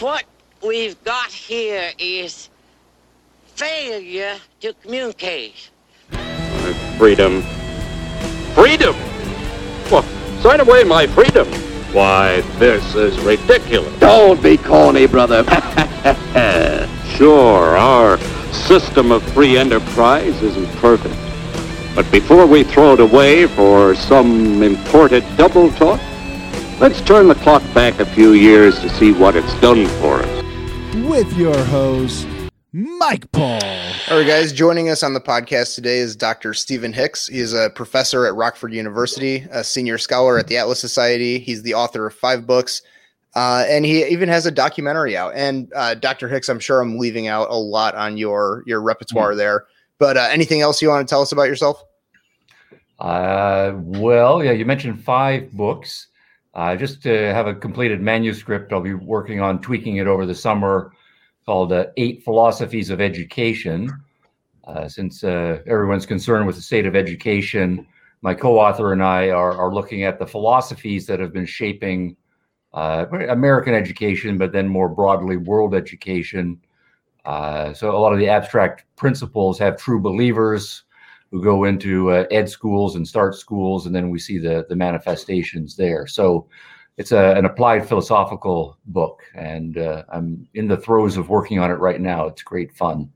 What we've got here is failure to communicate. Freedom. Freedom! Well, sign away my freedom. Why, this is ridiculous. Don't be corny, brother. Sure, our system of free enterprise isn't perfect. But before we throw it away for some imported double talk, let's turn the clock back a few years to see what it's done for us. with your host, Mike Paul. All right, guys, joining us on the podcast today is Dr. Stephen Hicks. He is a professor at Rockford University, a senior scholar at the Atlas Society. He's the author of five books, uh, and he even has a documentary out. And uh, Dr. Hicks, I'm sure I'm leaving out a lot on your your repertoire there. But uh, anything else you want to tell us about yourself? Uh, well, yeah, you mentioned five books. Uh, just to have a completed manuscript, I'll be working on tweaking it over the summer called uh, Eight Philosophies of Education. Uh, since everyone's concerned with the state of education, my co author and I are, are looking at the philosophies that have been shaping uh, American education, but then more broadly, world education. Uh, so, a lot of the abstract principles have true believers who go into uh, ed schools and start schools, and then we see the the manifestations there. So it's a, an applied philosophical book, and uh, I'm in the throes of working on it right now. It's great fun.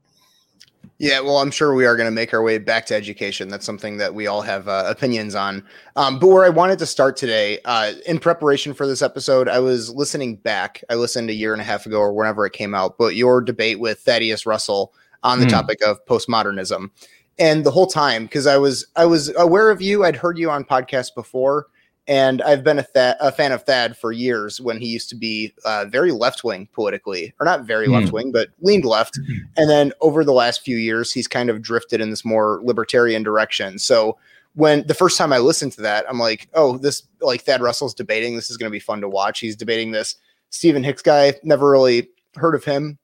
Yeah, well, I'm sure we are going to make our way back to education. That's something that we all have uh, opinions on. Um, but where I wanted to start today, uh, in preparation for this episode, I was listening back. I listened a year and a half ago or whenever it came out, but your debate with Thaddeus Russell on the Hmm. topic of postmodernism. And the whole time, because I was I was aware of you, I'd heard you on podcasts before, and I've been a, Thad, a fan of Thad for years when he used to be uh, very left wing politically, or not very Hmm. left wing, but leaned left. And then over the last few years, he's kind of drifted in this more libertarian direction. So when the first time I listened to that, I'm like, oh, this like Thad Russell's debating. This is going to be fun to watch. He's debating this Stephen Hicks guy. Never really heard of him.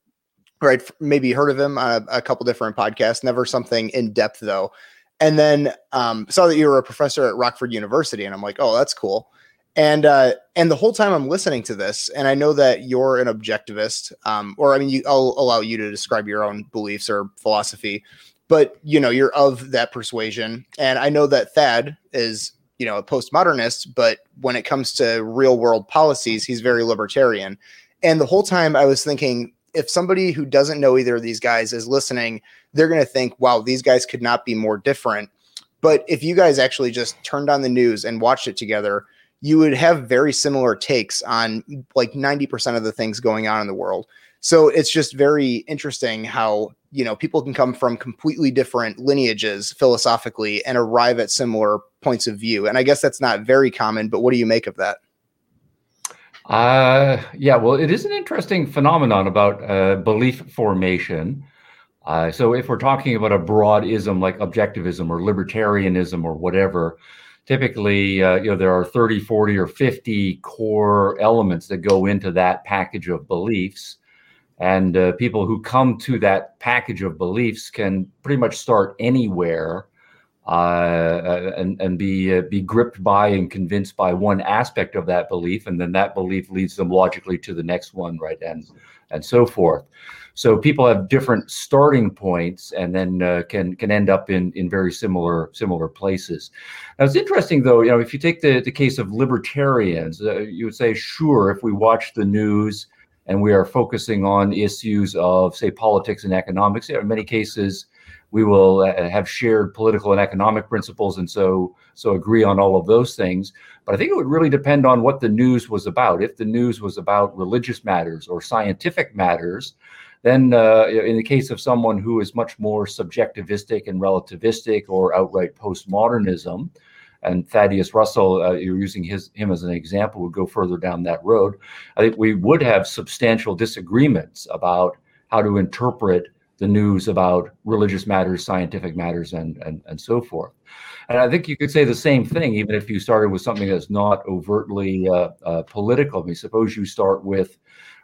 Right, maybe heard of him on a, a couple different podcasts. Never something in depth though. And then um, saw that you were a professor at Rockford University, and I'm like, oh, that's cool. And uh, and the whole time I'm listening to this, and I know that you're an objectivist, um, or I mean, you, I'll allow you to describe your own beliefs or philosophy, but you know, you're of that persuasion, and I know that Thad is, you know, a postmodernist, but when it comes to real world policies, he's very libertarian. And the whole time I was thinking, if somebody who doesn't know either of these guys is listening, they're going to think, wow, these guys could not be more different. But if you guys actually just turned on the news and watched it together, you would have very similar takes on like 90% of the things going on in the world. So it's just very interesting how, you know, people can come from completely different lineages philosophically and arrive at similar points of view. And I guess that's not very common, but what do you make of that? Uh, yeah, well, it is an interesting phenomenon about uh, belief formation. Uh, so, if we're talking about a broad ism like objectivism or libertarianism or whatever, typically, uh, you know, there are 30, 40, or 50 core elements that go into that package of beliefs. And uh, people who come to that package of beliefs can pretty much start anywhere uh, and and be uh, be gripped by and convinced by one aspect of that belief, and then that belief leads them logically to the next one, right, and and so forth. So people have different starting points, and then uh, can can end up in in very similar similar places. Now it's interesting, though. You know, if you take the the case of libertarians, uh, you would say, sure, if we watch the news and we are focusing on issues of, say, politics and economics, in many cases we will uh, have shared political and economic principles and so so agree on all of those things but i think it would really depend on what the news was about if the news was about religious matters or scientific matters then uh, in the case of someone who is much more subjectivistic and relativistic or outright postmodernism and Thaddeus Russell, uh, you're using his him as an example, would go further down that road. I think we would have substantial disagreements about how to interpret the news about religious matters, scientific matters, and, and, and so forth. And I think you could say the same thing, even if you started with something that's not overtly uh, uh, political. I mean, suppose you start with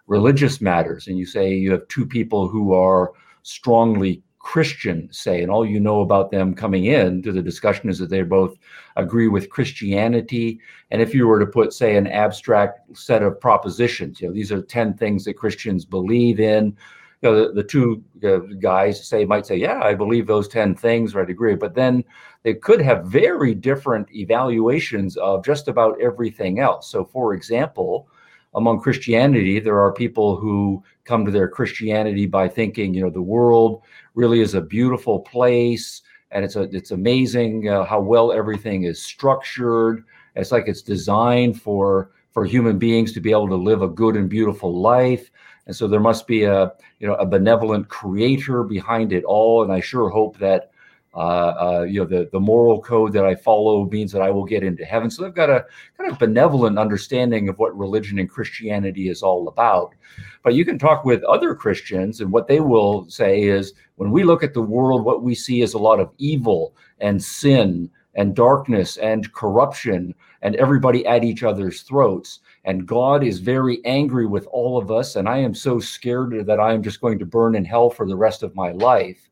religious matters and you say you have two people who are strongly Christian say, and all you know about them coming in to the discussion is that they both agree with Christianity. And if you were to put, say, an abstract set of propositions, you know, these are 10 things that Christians believe in. You know, the, the two uh, guys say might say, yeah, I believe those 10 things, or I'd agree. But then they could have very different evaluations of just about everything else. So, for example, among Christianity, there are people who come to their Christianity by thinking, you know, the world really is a beautiful place, and it's a it's amazing uh, how well everything is structured. It's like it's designed for for human beings to be able to live a good and beautiful life. And so there must be a you know a benevolent creator behind it all. And I sure hope that uh, uh, you know, the, the moral code that I follow means that I will get into heaven. So they've got a kind of benevolent understanding of what religion and Christianity is all about. But you can talk with other Christians, and what they will say is when we look at the world, what we see is a lot of evil and sin and darkness and corruption and everybody at each other's throats. And God is very angry with all of us. And I am so scared that I am just going to burn in hell for the rest of my life.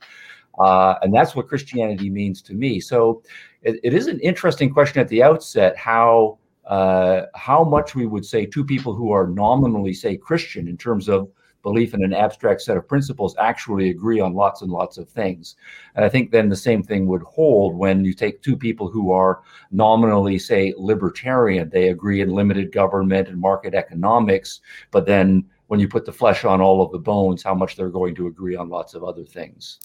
Uh, and that's what Christianity means to me. So it, it is an interesting question at the outset how uh, how much we would say to people who are nominally say Christian in terms of belief in an abstract set of principles actually agree on lots and lots of things. And I think then the same thing would hold when you take two people who are nominally, say, libertarian. They agree in limited government and market economics, but then when you put the flesh on all of the bones, how much they're going to agree on lots of other things.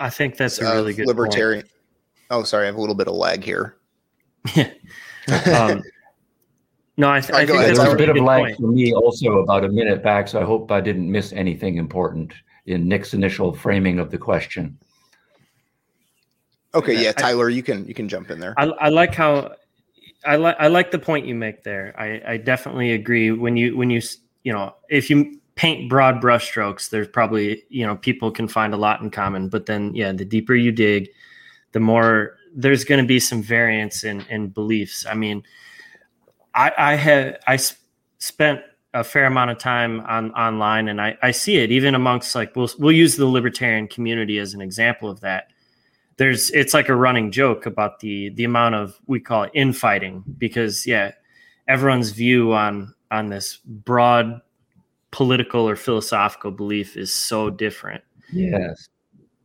I think that's a really uh, good libertarian. Point. Oh, sorry, I have a little bit of lag here. um, no, I, th- I think that's a, a bit of lag point. for me also about a minute back. So I hope I didn't miss anything important in Nick's initial framing of the question. Okay, yeah, Tyler, I, you can you can jump in there. I, I like how I like I like the point you make there. I, I definitely agree when you when you you know if you paint broad brushstrokes, there's probably you know people can find a lot in common. But then, yeah, the deeper you dig, the more there's going to be some variance in in beliefs. I mean, I I had I spent a fair amount of time on online, and I I see it even amongst like we'll we'll use the libertarian community as an example of that. There's it's like a running joke about the the amount of we call it infighting because yeah, everyone's view on on this broad political or philosophical belief is so different. Yes.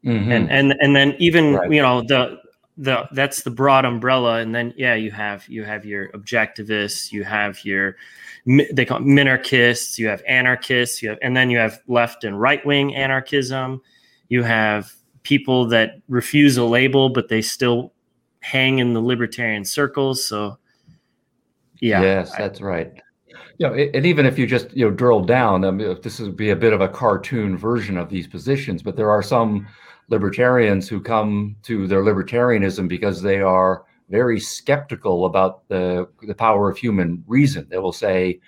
Mm-hmm. And and and then even right. you know the the that's the broad umbrella. And then yeah you have you have your objectivists you have your they call minarchists you have anarchists you have and then you have left and right wing anarchism. You have people that refuse a label but they still hang in the libertarian circles. So yeah. Yes that's right. You know, and even if you just you know drill down, I mean, this would be a bit of a cartoon version of these positions, but there are some libertarians who come to their libertarianism because they are very skeptical about the the power of human reason. They will say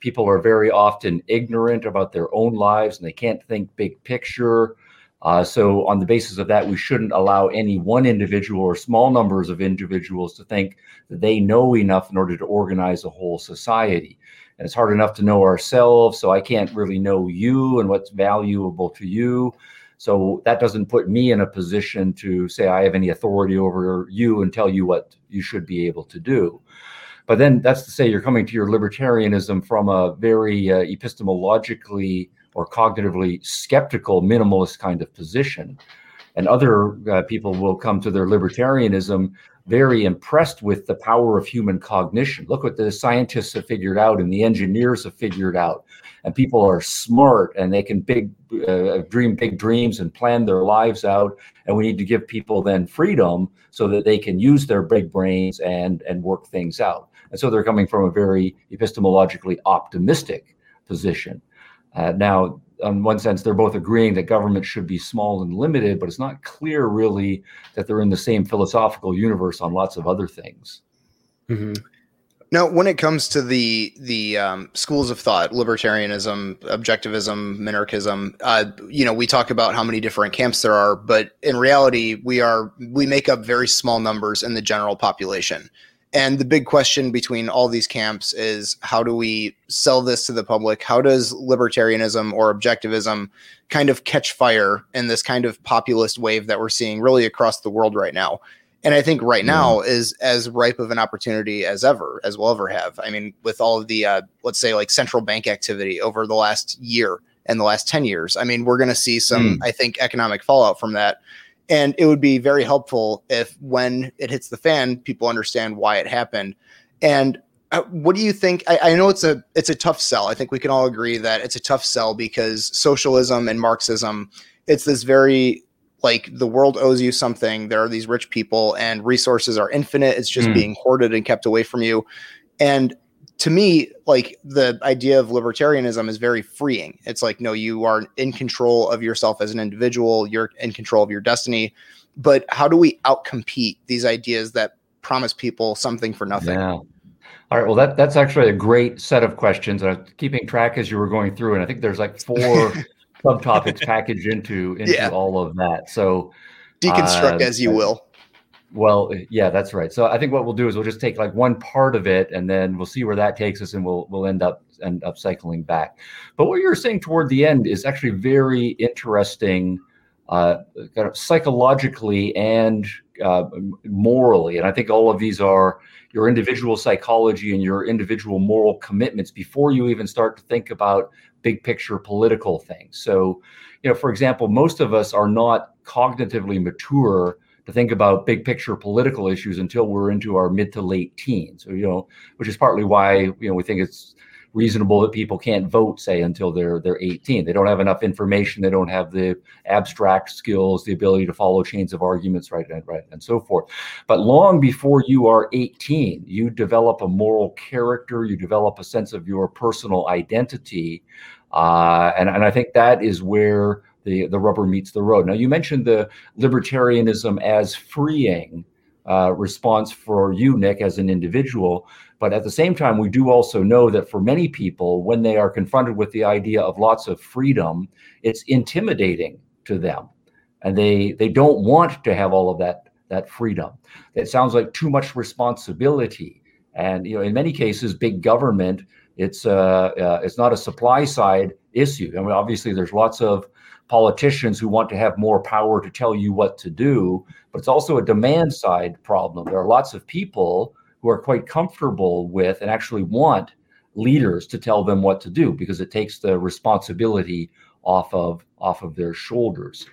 people are very often ignorant about their own lives and they can't think big picture. Uh, so, on the basis of that, we shouldn't allow any one individual or small numbers of individuals to think that they know enough in order to organize a whole society and it's hard enough to know ourselves so i can't really know you and what's valuable to you so that doesn't put me in a position to say i have any authority over you and tell you what you should be able to do. But then that's to say you're coming to your libertarianism from a very uh, epistemologically or cognitively skeptical minimalist kind of position and other uh, people will come to their libertarianism very impressed with the power of human cognition. Look what the scientists have figured out and the engineers have figured out. And people are smart and they can big uh, dream big dreams and plan their lives out. And we need to give people then freedom so that they can use their big brains and and work things out. And so they're coming from a very epistemologically optimistic position. Uh, now, in one sense, they're both agreeing that government should be small and limited, but it's not clear really that they're in the same philosophical universe on lots of other things. Mm-hmm. Now, when it comes to the the um, schools of thought, libertarianism, objectivism, minarchism, uh, you know, we talk about how many different camps there are, but in reality, we are we make up very small numbers in the general population. And the big question between all these camps is how do we sell this to the public? How does libertarianism or objectivism kind of catch fire in this kind of populist wave that we're seeing really across the world right now? And I think right now is as ripe of an opportunity as ever, as we'll ever have. I mean, with all of the, uh, let's say, like central bank activity over the last year and the last 10 years, I mean, we're going to see some, I think, economic fallout from that. And it would be very helpful if when it hits the fan, people understand why it happened. And uh, what do you think? I, I know it's a it's a tough sell. I think we can all agree that it's a tough sell because socialism and Marxism, it's this very like the world owes you something. There are these rich people and resources are infinite. It's just Mm. being hoarded and kept away from you. And to me, like the idea of libertarianism is very freeing. It's like, no, you are in control of yourself as an individual, you're in control of your destiny. But how do we outcompete these ideas that promise people something for nothing? Yeah. All right. Well, that that's actually a great set of questions. I'm keeping track as you were going through, and I think there's like four subtopics packaged into into Yeah. all of that. So, Deconstruct Uh, as you will. Well, yeah, that's right. So I think what we'll do is we'll just take like one part of it, and then we'll see where that takes us, and we'll we'll end up end up cycling back. But what you're saying toward the end is actually very interesting, uh, kind of psychologically and uh, morally. And I think all of these are your individual psychology and your individual moral commitments before you even start to think about big picture political things. So, you know, for example, most of us are not cognitively mature to think about big picture political issues until we're into our mid to late teens. So, you know, which is partly why you know we think it's reasonable that people can't vote, say, until they're they're 18. They don't have enough information. They don't have the abstract skills, the ability to follow chains of arguments, right, and right, and so forth. But long before you are 18, you develop a moral character. You develop a sense of your personal identity, uh, and and I think that is where the the rubber meets the road. Now, you mentioned the libertarianism as freeing uh, response for you, Nick, as an individual. But at the same time, we do also know that for many people, when they are confronted with the idea of lots of freedom, it's intimidating to them, and they they don't want to have all of that that freedom. It sounds like too much responsibility, and you know, in many cases, big government. It's uh, uh it's not a supply side issue. I mean, obviously, there's lots of politicians who want to have more power to tell you what to do, but it's also a demand side problem. There are lots of people who are quite comfortable with and actually want leaders to tell them what to do because it takes the responsibility off of off of their shoulders.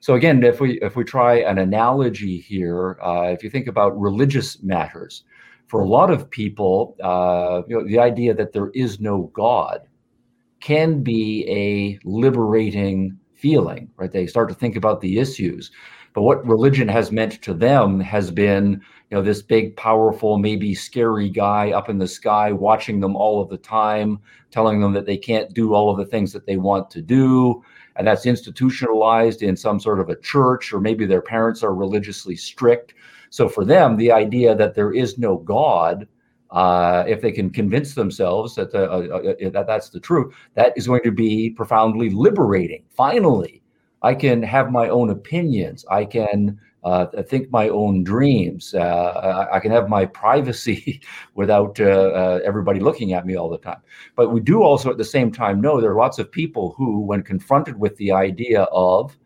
So again, if we if we try an analogy here, uh, if you think about religious matters, for a lot of people, uh, you know, the idea that there is no God can be a liberating feeling, right? They start to think about the issues. But what religion has meant to them has been, you know, this big, powerful, maybe scary guy up in the sky watching them all of the time, telling them that they can't do all of the things that they want to do. And that's institutionalized in some sort of a church, or maybe their parents are religiously strict. So for them, the idea that there is no God, uh, if they can convince themselves that, the, uh, uh, that that's the truth, that is going to be profoundly liberating. Finally, I can have my own opinions. I can uh, think my own dreams. Uh, I, can have my privacy without uh, uh, everybody looking at me all the time. But we do also, at the same time, know there are lots of people who, when confronted with the idea of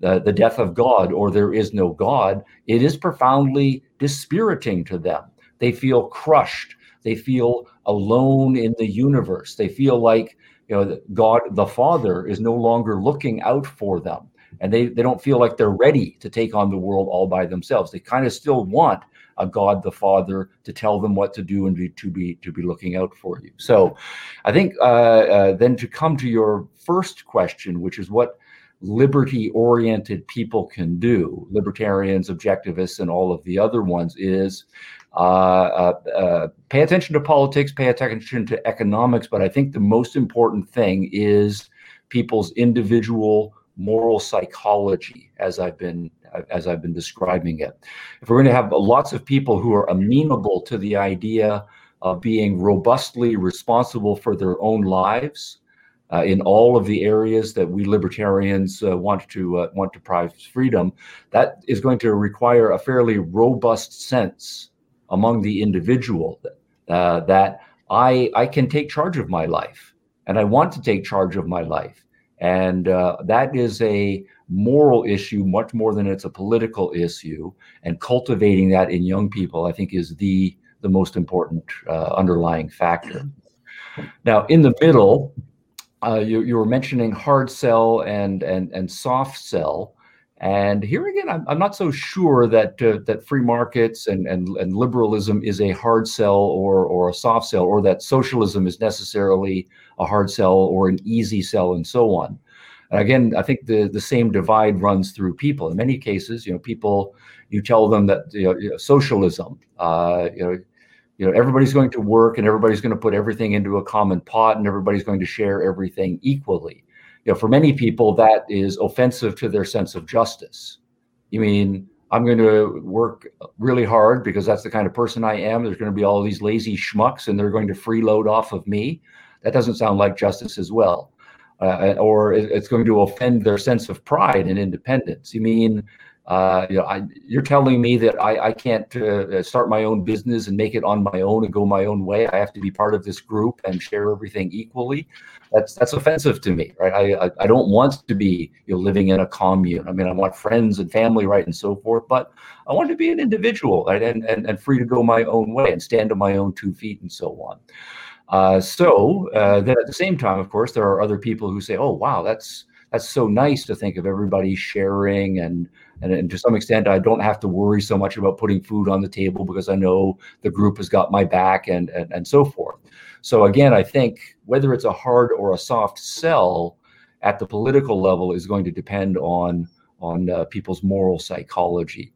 the death of God or there is no God, it is profoundly dispiriting to them. They feel crushed. They feel alone in the universe. They feel like you know God the Father is no longer looking out for them, and they they don't feel like they're ready to take on the world all by themselves. They kind of still want a God the Father to tell them what to do and be, to be to be looking out for you. So, I think uh, uh, then to come to your first question, which is what liberty oriented people can do, libertarians, objectivists, and all of the other ones, is uh, uh, uh, pay attention to politics, pay attention to economics. But I think the most important thing is people's individual moral psychology, as I've been as I've been describing it. If we're going to have lots of people who are amenable to the idea of being robustly responsible for their own lives, uh, in all of the areas that we libertarians uh, want to uh, want to prize freedom, that is going to require a fairly robust sense among the individual uh, that I I can take charge of my life and I want to take charge of my life. And uh, that is a moral issue much more than it's a political issue. And cultivating that in young people, I think, is the the most important uh, underlying factor. Now, in the middle, uh, you, you, were mentioning hard sell and and and soft sell. And here again, I'm, I'm not so sure that uh, that free markets and, and and liberalism is a hard sell or or a soft sell, or that socialism is necessarily a hard sell or an easy sell, and so on. And again, I think the the same divide runs through people. In many cases, you know, people you tell them that you know, socialism, uh, you know, you know everybody's going to work and everybody's going to put everything into a common pot and everybody's going to share everything equally. You know for many people that is offensive to their sense of justice. You mean i'm going to work really hard because that's the kind of person i am. There's going to be all these lazy schmucks and they're going to freeload off of me. That doesn't sound like justice as well. Uh, or it's going to offend their sense of pride and independence. You mean uh, you know, I, you're telling me that I, I can't uh, start my own business and make it on my own and go my own way. I have to be part of this group and share everything equally. That's that's offensive to me, right? I I, I don't want to be you know living in a commune. I mean, I want friends and family, right, and so forth. But I want to be an individual, right, and and, and free to go my own way and stand on my own two feet and so on. Uh, so uh, then at the same time, of course, there are other people who say, "Oh, wow, that's that's so nice to think of everybody sharing and and, and to some extent i don't have to worry so much about putting food on the table because i know the group has got my back and and, and so forth so again i think whether it's a hard or a soft sell at the political level is going to depend on on uh, people's moral psychology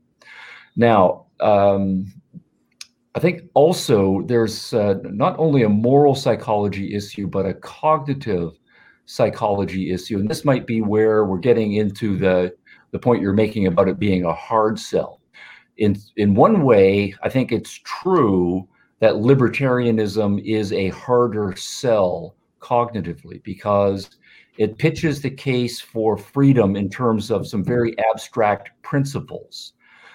now um, I think also there's uh, not only a moral psychology issue, but a cognitive psychology issue. And this might be where we're getting into the the point you're making about it being a hard sell. In in one way, I think it's true that libertarianism is a harder sell cognitively because it pitches the case for freedom in terms of some very abstract principles.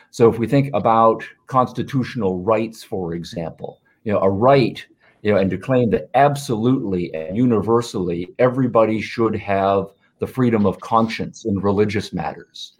So if we think about constitutional rights, for example, you know, a right, you know, and to claim that absolutely and universally everybody should have the freedom of conscience in religious matters,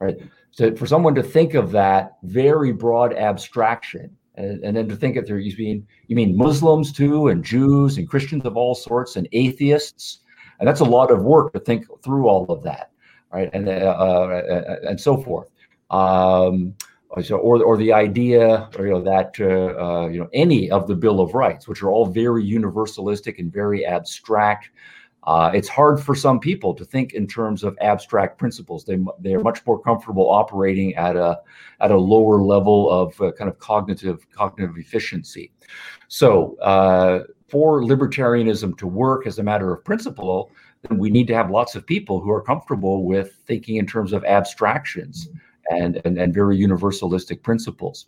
right? So for someone to think of that very broad abstraction, and, and then to think it through, you mean you mean Muslims too, and Jews and Christians of all sorts, and atheists, and that's a lot of work to think through all of that, right? And uh, uh, and so forth. Um, so, or, or the idea or, you know, that uh, uh, you know any of the Bill of Rights, which are all very universalistic and very abstract, uh, it's hard for some people to think in terms of abstract principles. They they are much more comfortable operating at a at a lower level of uh, kind of cognitive cognitive efficiency. So uh, for libertarianism to work as a matter of principle, then we need to have lots of people who are comfortable with thinking in terms of abstractions and, and, and very universalistic principles.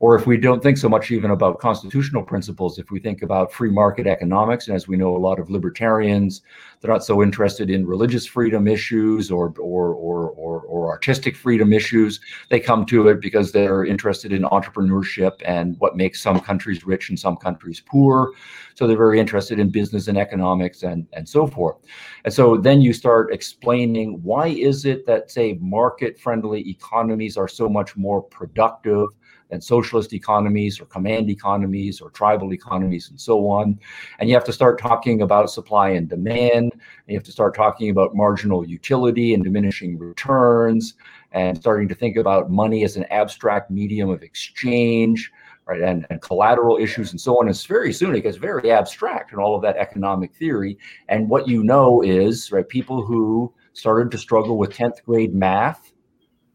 Or if we don't think so much even about constitutional principles, if we think about free market economics, and as we know, a lot of libertarians, they're not so interested in religious freedom issues or, or, or, or, or artistic freedom issues. They come to it because they're interested in entrepreneurship and what makes some countries rich and some countries poor. So they're very interested in business and economics and, and so forth. And so then you start explaining why is it that, say, market friendly economies are so much more productive than socialist economies or command economies or tribal economies and so on. And you have to start talking about supply and demand. And you have to start talking about marginal utility and diminishing returns and starting to think about money as an abstract medium of exchange right? And, and collateral issues and so on. It's very soon it gets very abstract and all of that economic theory. And what you know is, right, people who started to struggle with 10th grade math,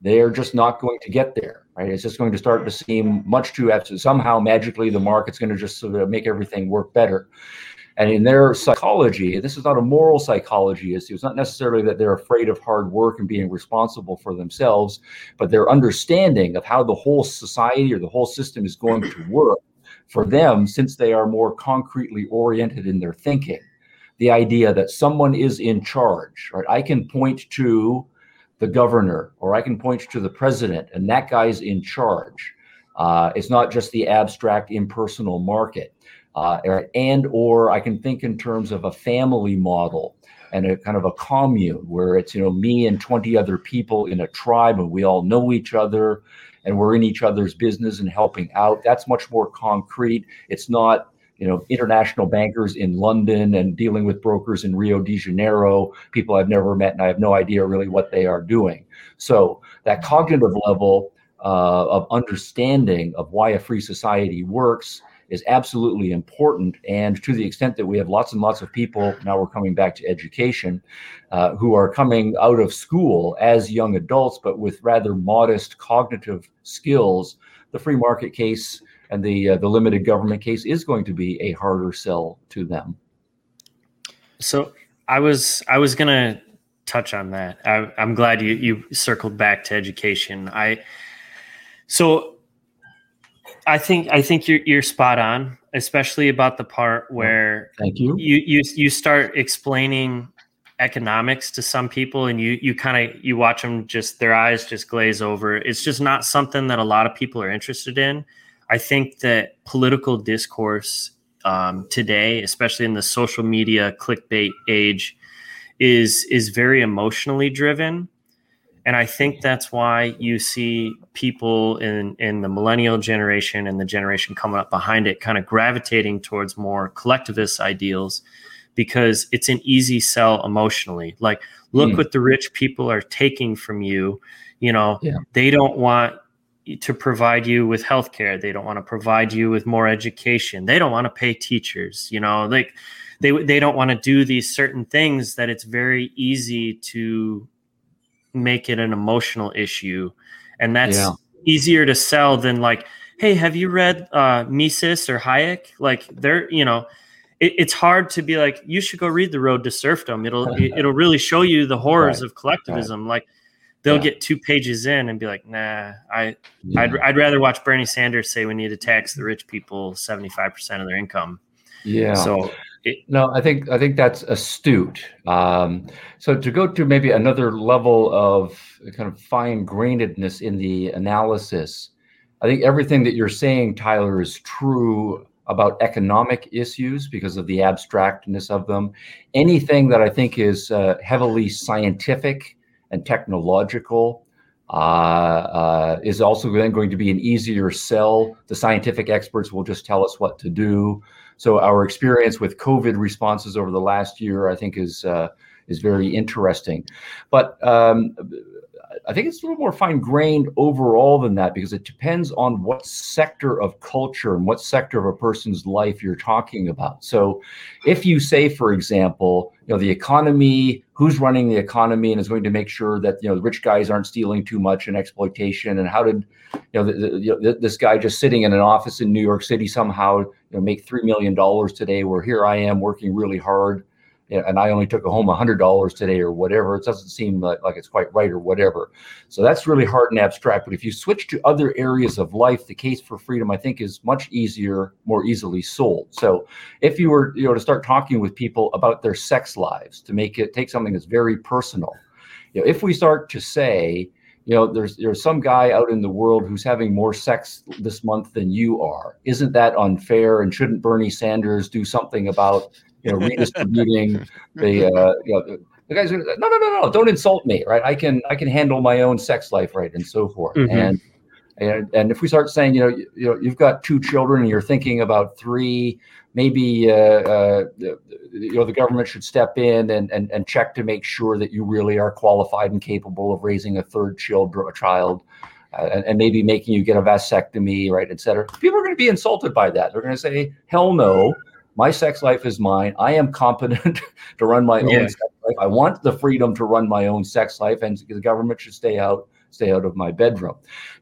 they're just not going to get there, right? It's just going to start to seem much too abstract. Somehow magically the market's going to just sort of make everything work better. And in their psychology, this is not a moral psychology issue. It's not necessarily that they're afraid of hard work and being responsible for themselves, but their understanding of how the whole society or the whole system is going to work for them, since they are more concretely oriented in their thinking. The idea that someone is in charge, right? I can point to the governor or I can point to the president, and that guy's in charge. Uh, it's not just the abstract impersonal market. Uh, and or I can think in terms of a family model and a kind of a commune where it's you know me and 20 other people in a tribe and we all know each other and we're in each other's business and helping out that's much more concrete it's not you know international bankers in london and dealing with brokers in rio de janeiro people i've never met and i have no idea really what they are doing so that cognitive level uh, of understanding of why a free society works is absolutely important. And to the extent that we have lots and lots of people, now we're coming back to education, uh, who are coming out of school as young adults, but with rather modest cognitive skills, the free market case and the uh, the limited government case is going to be a harder sell to them. So I was I was gonna touch on that. I, I'm glad you you circled back to education. I so I think I think you're you're spot on, especially about the part where thank you you you you start explaining economics to some people and you you kind of you watch them just their eyes just glaze over it's just not something that a lot of people are interested in i think that political discourse um, today especially in the social media clickbait age is is very emotionally driven and I think that's why you see people in, in the millennial generation and the generation coming up behind it kind of gravitating towards more collectivist ideals because it's an easy sell emotionally. Like, look mm. what the rich people are taking from you. You know, yeah. they don't want to provide you with healthcare. They don't want to provide you with more education. They don't want to pay teachers. You know, like they they don't want to do these certain things that it's very easy to make it an emotional issue and that's yeah. easier to sell than like hey have you read uh, mises or hayek like they're you know it, it's hard to be like you should go read the road to serfdom it'll it'll really show you the horrors right. of collectivism right. like they'll yeah. get two pages in and be like nah i yeah. I'd, I'd rather watch bernie sanders say we need to tax the rich people 75% of their income yeah so it, no, I think I think that's astute. Um, so to go to maybe another level of kind of fine grainedness in the analysis, I think everything that you're saying, Tyler, is true about economic issues because of the abstractness of them. Anything that I think is uh, heavily scientific and technological uh, uh, is also then going to be an easier sell. The scientific experts will just tell us what to do. So our experience with COVID responses over the last year, I think, is uh, is very interesting. But um, I think it's a little more fine grained overall than that because it depends on what sector of culture and what sector of a person's life you're talking about. So, if you say, for example, you know, the economy, who's running the economy and is going to make sure that you know the rich guys aren't stealing too much and exploitation, and how did you know, the, the, you know this guy just sitting in an office in New York City somehow you know make three million dollars today, where here I am working really hard and I only took home $100 today or whatever. It doesn't seem like, like it's quite right or whatever. So that's really hard and abstract. But if you switch to other areas of life, the case for freedom, I think, is much easier, more easily sold. So if you were, you know, to start talking with people about their sex lives, to make it take something that's very personal, you know, if we start to say, you know, there's there's some guy out in the world who's having more sex this month than you are. Isn't that unfair? And shouldn't Bernie Sanders do something about you know, redistributing the, uh, you know, the guys, are no, no, no, no, don't insult me, right? I can, I can handle my own sex life, right, and so forth. Mm-hmm. And, and, and if we start saying, you know, you, you know, you've got two children and you're thinking about three, maybe, uh, uh, you know, the government should step in and, and, and check to make sure that you really are qualified and capable of raising a third child, a child. Uh, and, and, maybe making you get a vasectomy, right, et cetera. People are going to be insulted by that. They're going to say, "Hell no! My sex life is mine. I am competent to run my yeah. own sex life. I want the freedom to run my own sex life, and the government should stay out stay out of my bedroom.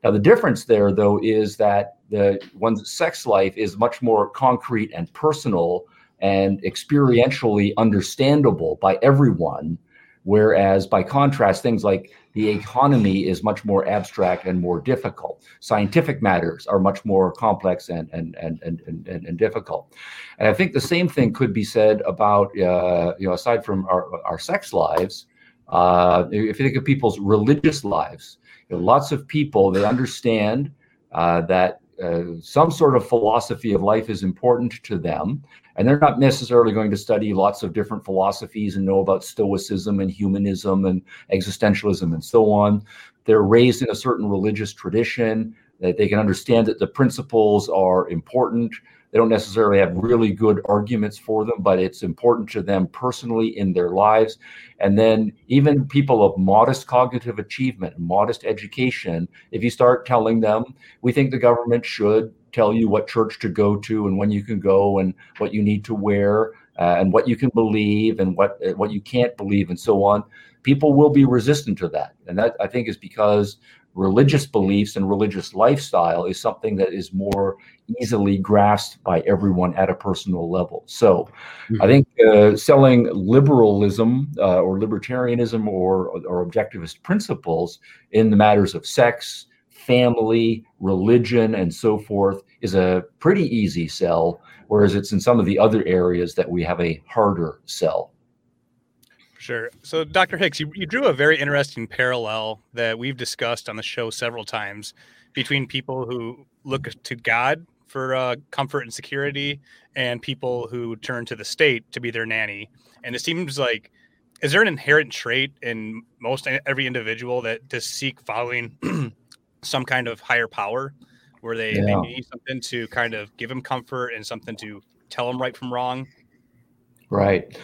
Now, the difference there, though, is that the one's sex life is much more concrete and personal and experientially understandable by everyone. Whereas, by contrast, things like the economy is much more abstract and more difficult. Scientific matters are much more complex and and and and, and, and difficult. And I think the same thing could be said about uh, you know aside from our, our sex lives. Uh, if you think of people's religious lives, you know, lots of people they understand uh, that uh, some sort of philosophy of life is important to them. And they're not necessarily going to study lots of different philosophies and know about Stoicism and humanism and existentialism and so on. They're raised in a certain religious tradition that they can understand that the principles are important. They don't necessarily have really good arguments for them, but it's important to them personally in their lives. And then, even people of modest cognitive achievement, modest education, if you start telling them, we think the government should tell you what church to go to and when you can go and what you need to wear uh, and what you can believe and what uh, what you can't believe and so on people will be resistant to that and that i think is because religious beliefs and religious lifestyle is something that is more easily grasped by everyone at a personal level. So mm-hmm. I think uh, selling liberalism uh, or libertarianism or, or objectivist principles in the matters of sex, family, religion, and so forth is a pretty easy sell, whereas it's in some of the other areas that we have a harder sell. Sure. So, Dr. Hicks, you, you drew a very interesting parallel that we've discussed on the show several times between people who look to God for uh, comfort and security and people who turn to the state to be their nanny. And it seems like, is there an inherent trait in most every individual that to seek following some kind of higher power where they, yeah. they need something to kind of give them comfort and something to tell them right from wrong? Right.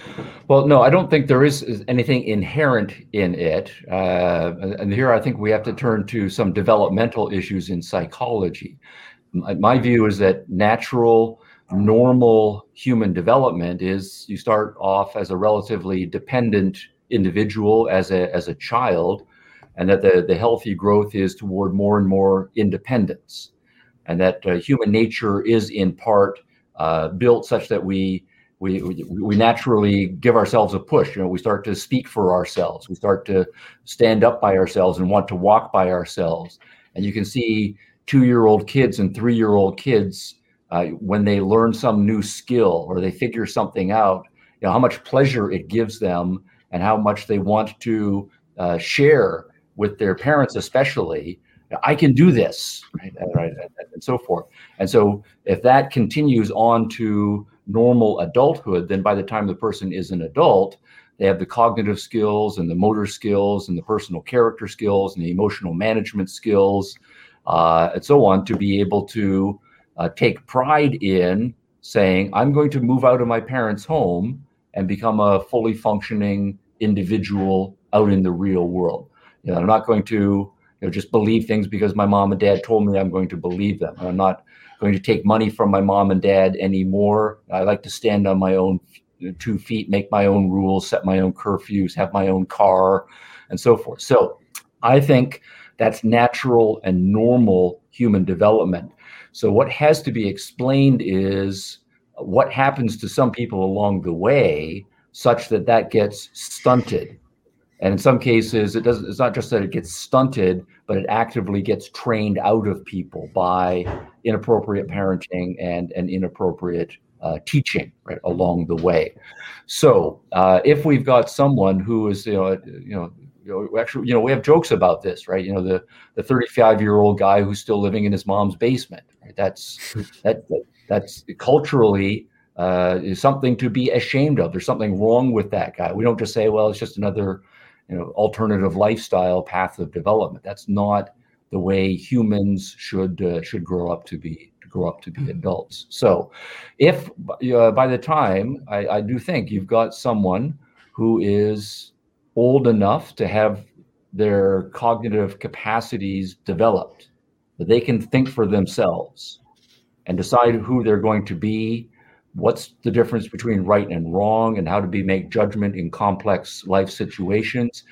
Well, no, I don't think there is anything inherent in it. Uh, and here I think we have to turn to some developmental issues in psychology. My, my view is that natural, normal human development is you start off as a relatively dependent individual as a, as a child, and that the, the healthy growth is toward more and more independence. And that uh, human nature is in part uh, built such that we we, we naturally give ourselves a push. You know, we start to speak for ourselves. We start to stand up by ourselves and want to walk by ourselves. And you can see two-year-old kids and three-year-old kids uh, when they learn some new skill or they figure something out. You know how much pleasure it gives them, and how much they want to uh, share with their parents, especially. I can do this, right, right, and so forth. And so, if that continues on to normal adulthood, then by the time the person is an adult, they have the cognitive skills and the motor skills and the personal character skills and the emotional management skills uh, and so on to be able to uh, take pride in saying, I'm going to move out of my parents' home and become a fully functioning individual out in the real world. You know, I'm not going to you know, just believe things because my mom and dad told me I'm going to believe them. I'm not going to take money from my mom and dad anymore. I like to stand on my own two feet, make my own rules, set my own curfews, have my own car, and so forth. So I think that's natural and normal human development. So what has to be explained is what happens to some people along the way such that that gets stunted and in some cases, it doesn't. It's not just that it gets stunted, but it actively gets trained out of people by inappropriate parenting and and inappropriate uh, teaching right along the way. So uh, if we've got someone who is you know you know you know, actually, you know, we have jokes about this, right? You know, the the 35 year old guy who's still living in his mom's basement. Right? That's that, that that's culturally uh, is something to be ashamed of. There's something wrong with that guy. We don't just say, well, it's just another you know alternative lifestyle path of development. That's not the way humans should uh, should grow up to be to grow up to be adults. So, if uh, by the time I, I do think you've got someone who is old enough to have their cognitive capacities developed, that they can think for themselves and decide who they're going to be what's the difference between right and wrong and how to be make judgment in complex life situations.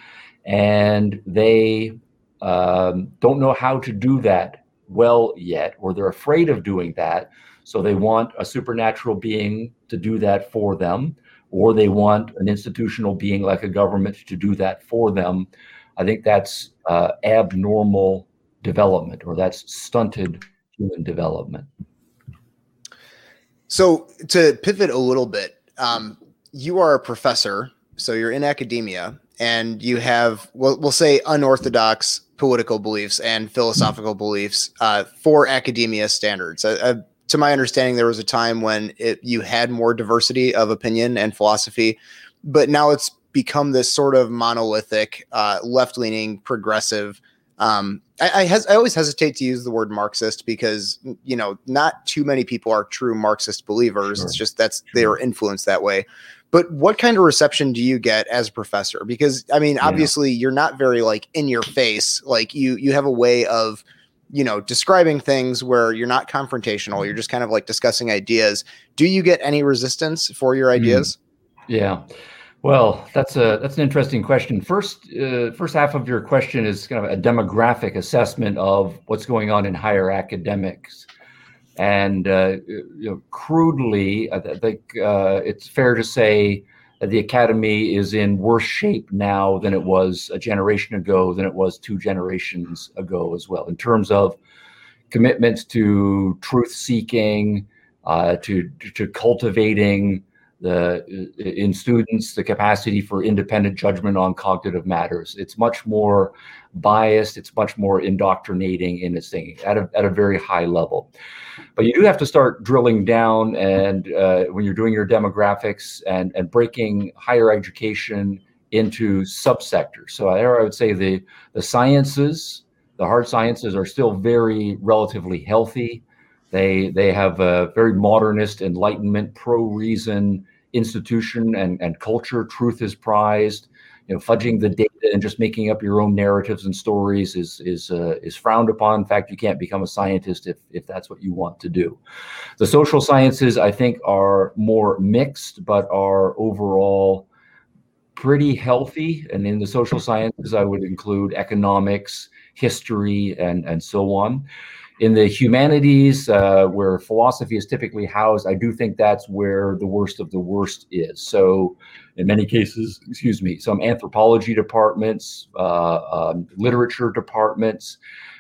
And they um, don't know how to do that well yet or they're afraid of doing that. So they want a supernatural being to do that for them or they want an institutional being like a government to do that for them. I think that's uh, abnormal development or that's stunted human development so to pivot a little bit, um, you are a professor, so you're in academia, and you have we'll, we'll say unorthodox political beliefs and philosophical beliefs uh, for academia standards. Uh, uh, to my understanding, there was a time when it, you had more diversity of opinion and philosophy, but now it's become this sort of monolithic, uh, left-leaning, progressive. Um, I, I, hes- I, always hesitate to use the word Marxist because you know not too many people are true Marxist believers. Sure. It's just that's sure. they are influenced that way. But what kind of reception do you get as a professor? Because I mean, yeah. obviously, you're not very like in your face. Like you you have a way of you know describing things where you're not confrontational. You're just kind of like discussing ideas. Do you get any resistance for your mm-hmm. ideas? Mm. Yeah. Well, that's a that's an interesting question. First, uh, first half of your question is kind of a demographic assessment of what's going on in higher academics, and uh, you know, crudely, I think uh, it's fair to say that the academy is in worse shape now than it was a generation ago, than it was two generations ago as well, in terms of commitments to truth seeking, uh, to to cultivating the in students the capacity for independent judgment on cognitive matters. It's much more biased. It's much more indoctrinating in its thinking at a at a very high level. But you do have to start drilling down, and uh, when you're doing your demographics and and breaking higher education into subsectors. So there, I would say the the sciences, the hard sciences, are still very relatively healthy. They they have a very modernist, enlightenment, pro reason institution and, and culture. Truth is prized. You know, fudging the data and just making up your own narratives and stories is is uh, is frowned upon. In fact, you can't become a scientist if if that's what you want to do. The social sciences, I think, are more mixed, but are overall pretty healthy. And in the social sciences, I would include economics, history, and and so on. In the humanities, uh, where philosophy is typically housed, I do think that's where the worst of the worst is. So, in many cases, excuse me, some anthropology departments, uh, um, literature departments,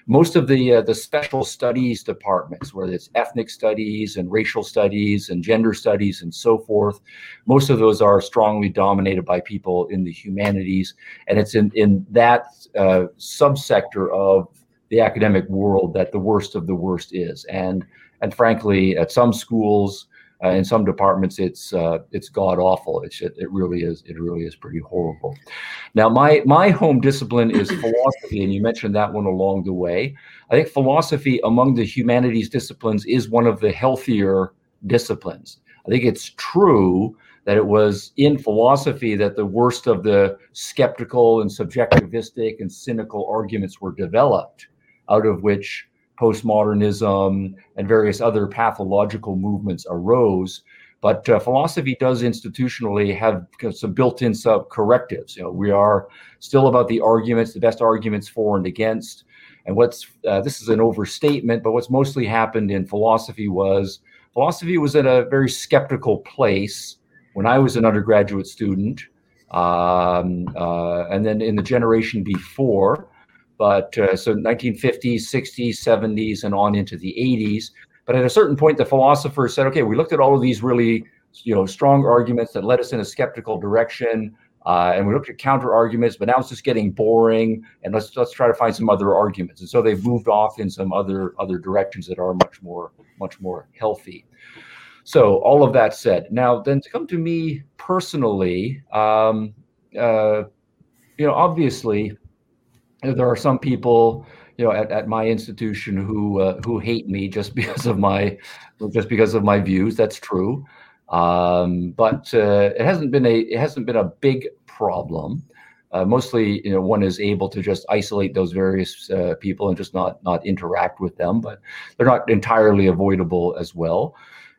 most of the uh, the special studies departments, whether it's ethnic studies and racial studies and gender studies and so forth, most of those are strongly dominated by people in the humanities, and it's in in that uh, subsector of the academic world that the worst of the worst is. And and frankly, at some schools, uh, in some departments, it's uh, it's god awful. It's, it, it really is. It really is pretty horrible. Now, my my home discipline is philosophy, and you mentioned that one along the way. I think philosophy among the humanities disciplines is one of the healthier disciplines. I think it's true that it was in philosophy that the worst of the skeptical and subjectivistic and cynical arguments were developed out of which postmodernism and various other pathological movements arose. But uh, philosophy does institutionally have some built-in sub correctives. You know, we are still about the arguments, the best arguments for and against. And what's uh, this is an overstatement, but what's mostly happened in philosophy was philosophy was at a very skeptical place when I was an undergraduate student, um, uh, and then in the generation before but uh, so 1950s, 60s, 70s, and on into the 80s. But at a certain point, the philosophers said, okay, we looked at all of these really, you know, strong arguments that led us in a skeptical direction. Uh, and we looked at counter arguments, but now it's just getting boring. And let's let's try to find some other arguments. And so they've moved off in some other other directions that are much more much more healthy. So all of that said, now then to come to me personally, um, uh, you know, obviously there are some people you know at, at my institution who uh, who hate me just because of my just because of my views. That's true. Um, but uh, it hasn't been a it hasn't been a big problem. Uh, mostly you know one is able to just isolate those various uh, people and just not not interact with them but they're not entirely avoidable as well.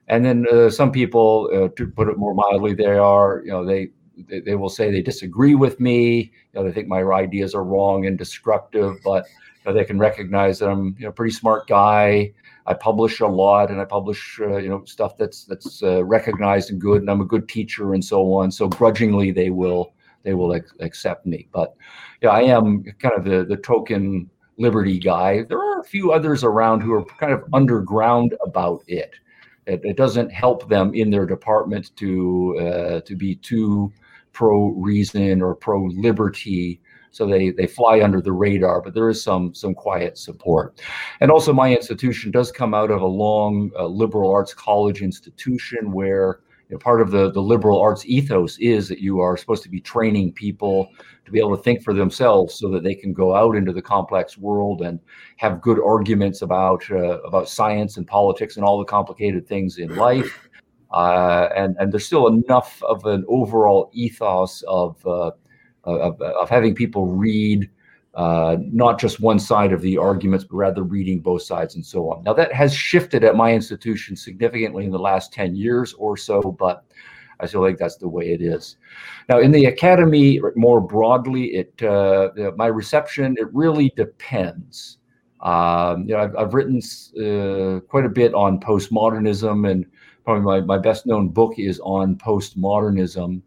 And then uh, some people uh, to put it more mildly they are you know they they, they will say they disagree with me. You know, they think my ideas are wrong and destructive, but you know, they can recognize that I'm you know pretty smart guy. I publish a lot, and I publish uh, you know stuff that's that's uh, recognized and good, and I'm a good teacher and so on. So grudgingly, they will they will ac- accept me. But yeah, I am kind of the the token liberty guy. There are a few others around who are kind of underground about it. It, it doesn't help them in their department to uh, to be too pro reason or pro liberty. So they, they fly under the radar, but there is some some quiet support. And also, my institution does come out of a long uh, liberal arts college institution where you know, part of the, the liberal arts ethos is that you are supposed to be training people to be able to think for themselves so that they can go out into the complex world and have good arguments about uh, about science and politics and all the complicated things in life. Uh, and and there's still enough of an overall ethos of uh, of, of having people read uh, not just one side of the arguments, but rather reading both sides and so on. Now, that has shifted at my institution significantly in the last 10 years or so, but I feel like that's the way it is. Now, in the academy more broadly, it uh, my reception it really depends. Um, you know, I've, I've written uh, quite a bit on postmodernism, and probably my, my best known book is on postmodernism.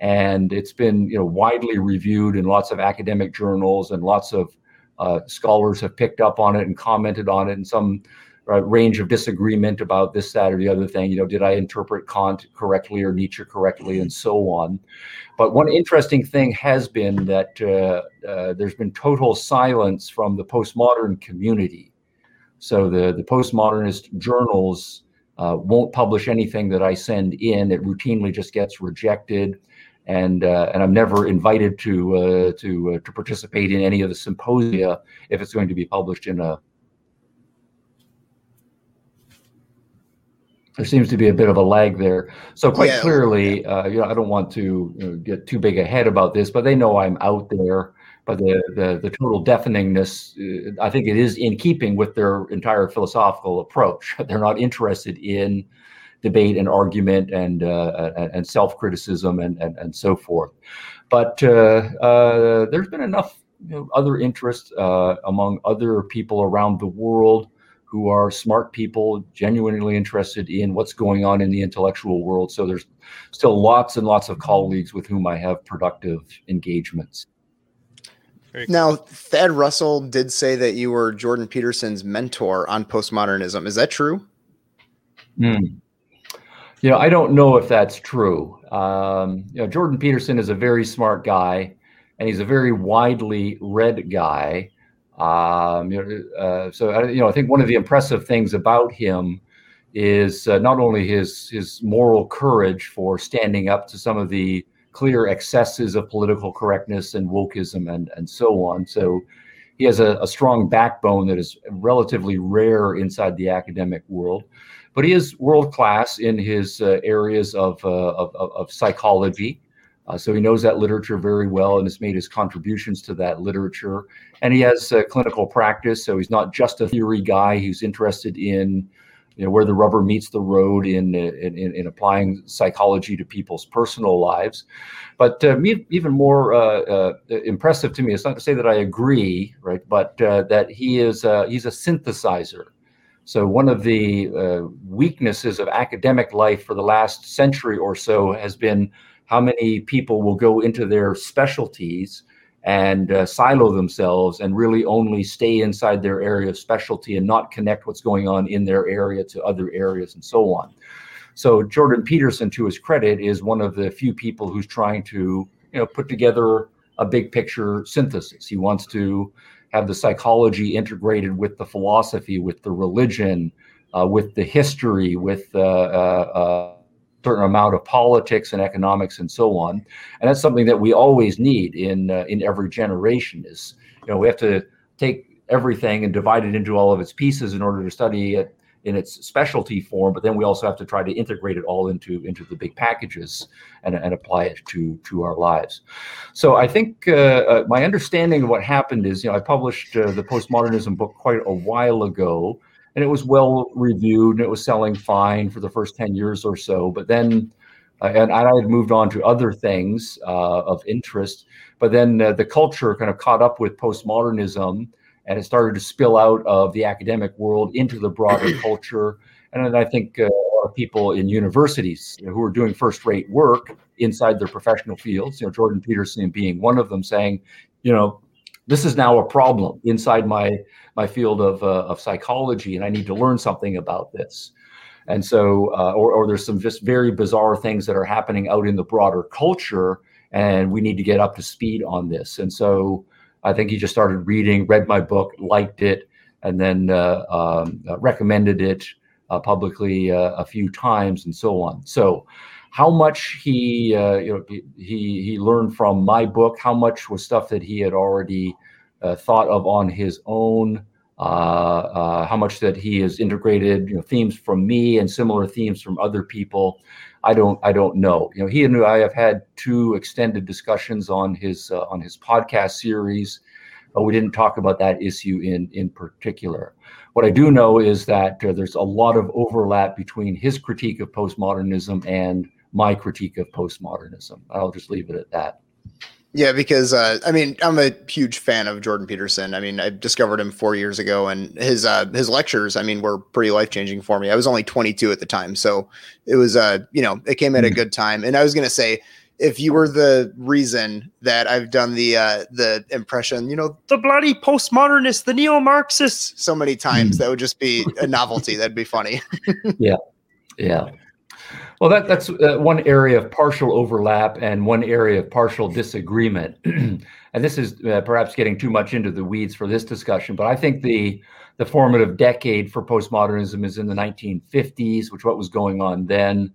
And it's been you know widely reviewed in lots of academic journals and lots of uh, scholars have picked up on it and commented on it and some uh, range of disagreement about this that or the other thing you know did i interpret kant correctly or nietzsche correctly and so on. But one interesting thing has been that uh, uh there's been total silence from the postmodern community. So the the postmodernist journals uh, won't publish anything that I send in. It routinely just gets rejected and uh, and I'm never invited to uh, to uh, to participate in any of the symposia if it's going to be published in a. There seems to be a bit of a lag there. So quite yeah, clearly. Uh, you know, I don't want to you know, get too big ahead about this, but they know I'm out there. But the the, the total deafeningness, uh, I think it is in keeping with their entire philosophical approach. They're not interested in debate and argument and uh, and self criticism and, and and so forth. But uh, uh, there's been enough you know, other interest uh, among other people around the world who are smart people, genuinely interested in what's going on in the intellectual world. So there's still lots and lots of colleagues with whom I have productive engagements. Now, Thad Russell did say that you were Jordan Peterson's mentor on postmodernism. Is that true? Mm. You know, I don't know if that's true. Um, you know, Jordan Peterson is a very smart guy, and he's a very widely read guy. Um, you know, uh, so I, you know, I think one of the impressive things about him is uh, not only his his moral courage for standing up to some of the clear excesses of political correctness and wokeism and and so on. So he has a, a strong backbone that is relatively rare inside the academic world but he is world class in his uh, areas of, uh, of, of, psychology. Uh, so he knows that literature very well and has made his contributions to that literature. And he has clinical practice, so he's not just a theory guy. He's interested in you know, where the rubber meets the road in, in, in applying psychology to people's personal lives. But uh, even more uh, uh, impressive to me, it's not to say that I agree, right, but that he is he's a synthesizer. So, one of the uh, weaknesses of academic life for the last century or so has been how many people will go into their specialties and uh, silo themselves and really only stay inside their area of specialty and not connect what's going on in their area to other areas and so on. So, Jordan Peterson, to his credit, is one of the few people who's trying to you know, put together a big picture synthesis. He wants to have the psychology integrated with the philosophy, with the religion, uh, with the history, with uh, uh, a certain amount of politics and economics and so on. And that's something that we always need in uh, in every generation. Is you know we have to take everything and divide it into all of its pieces in order to study it in its specialty form, but then we also have to try to integrate it all into into the big packages and, and apply it to to our lives. So I think uh, uh, my understanding of what happened is, you know, I published uh, the postmodernism book quite a while ago, and it was well reviewed and it was selling fine for the first ten years or so, but then. Uh, and I had moved on to other things uh, of interest, but then uh, the culture kind of caught up with postmodernism, and it started to spill out of the academic world into the broader culture. And I think uh, a lot of people in universities you know, who are doing first-rate work inside their professional fields, you know, Jordan Peterson being one of them, saying, you know, this is now a problem inside my my field of uh, of psychology, and I need to learn something about this. And so, uh, or, or there's some just very bizarre things that are happening out in the broader culture, and we need to get up to speed on this. And so I think he just started reading, read my book, liked it, and then uh, um, recommended it uh, publicly uh, a few times, and so on. So, how much he uh, you know he he learned from my book, how much was stuff that he had already uh, thought of on his own. How much that he has integrated, you know, themes from me and similar themes from other people, I don't I don't know. You know, he and I have had two extended discussions on his uh, on his podcast series, but we didn't talk about that issue in in particular. What I do know is that uh, there's a lot of overlap between his critique of postmodernism and my critique of postmodernism. I'll just leave it at that. Yeah, because uh, I mean, I'm a huge fan of Jordan Peterson. I mean, I discovered him four years ago, and his uh, his lectures, I mean, were pretty life changing for me. I was only 22 at the time, so it was, uh, you know, it came at a hmm. good time. And I was gonna say, if you were the reason that I've done the uh, the impression, you know, the bloody postmodernists, the neo Marxists, so many times, hmm. that would just be a novelty. That'd be funny. yeah, yeah. Well, that, that's uh, one area of partial overlap and one area of partial disagreement. and this is uh, perhaps getting too much into the weeds for this discussion, but I think the the formative decade for postmodernism is in the 1950s, which what was going on then.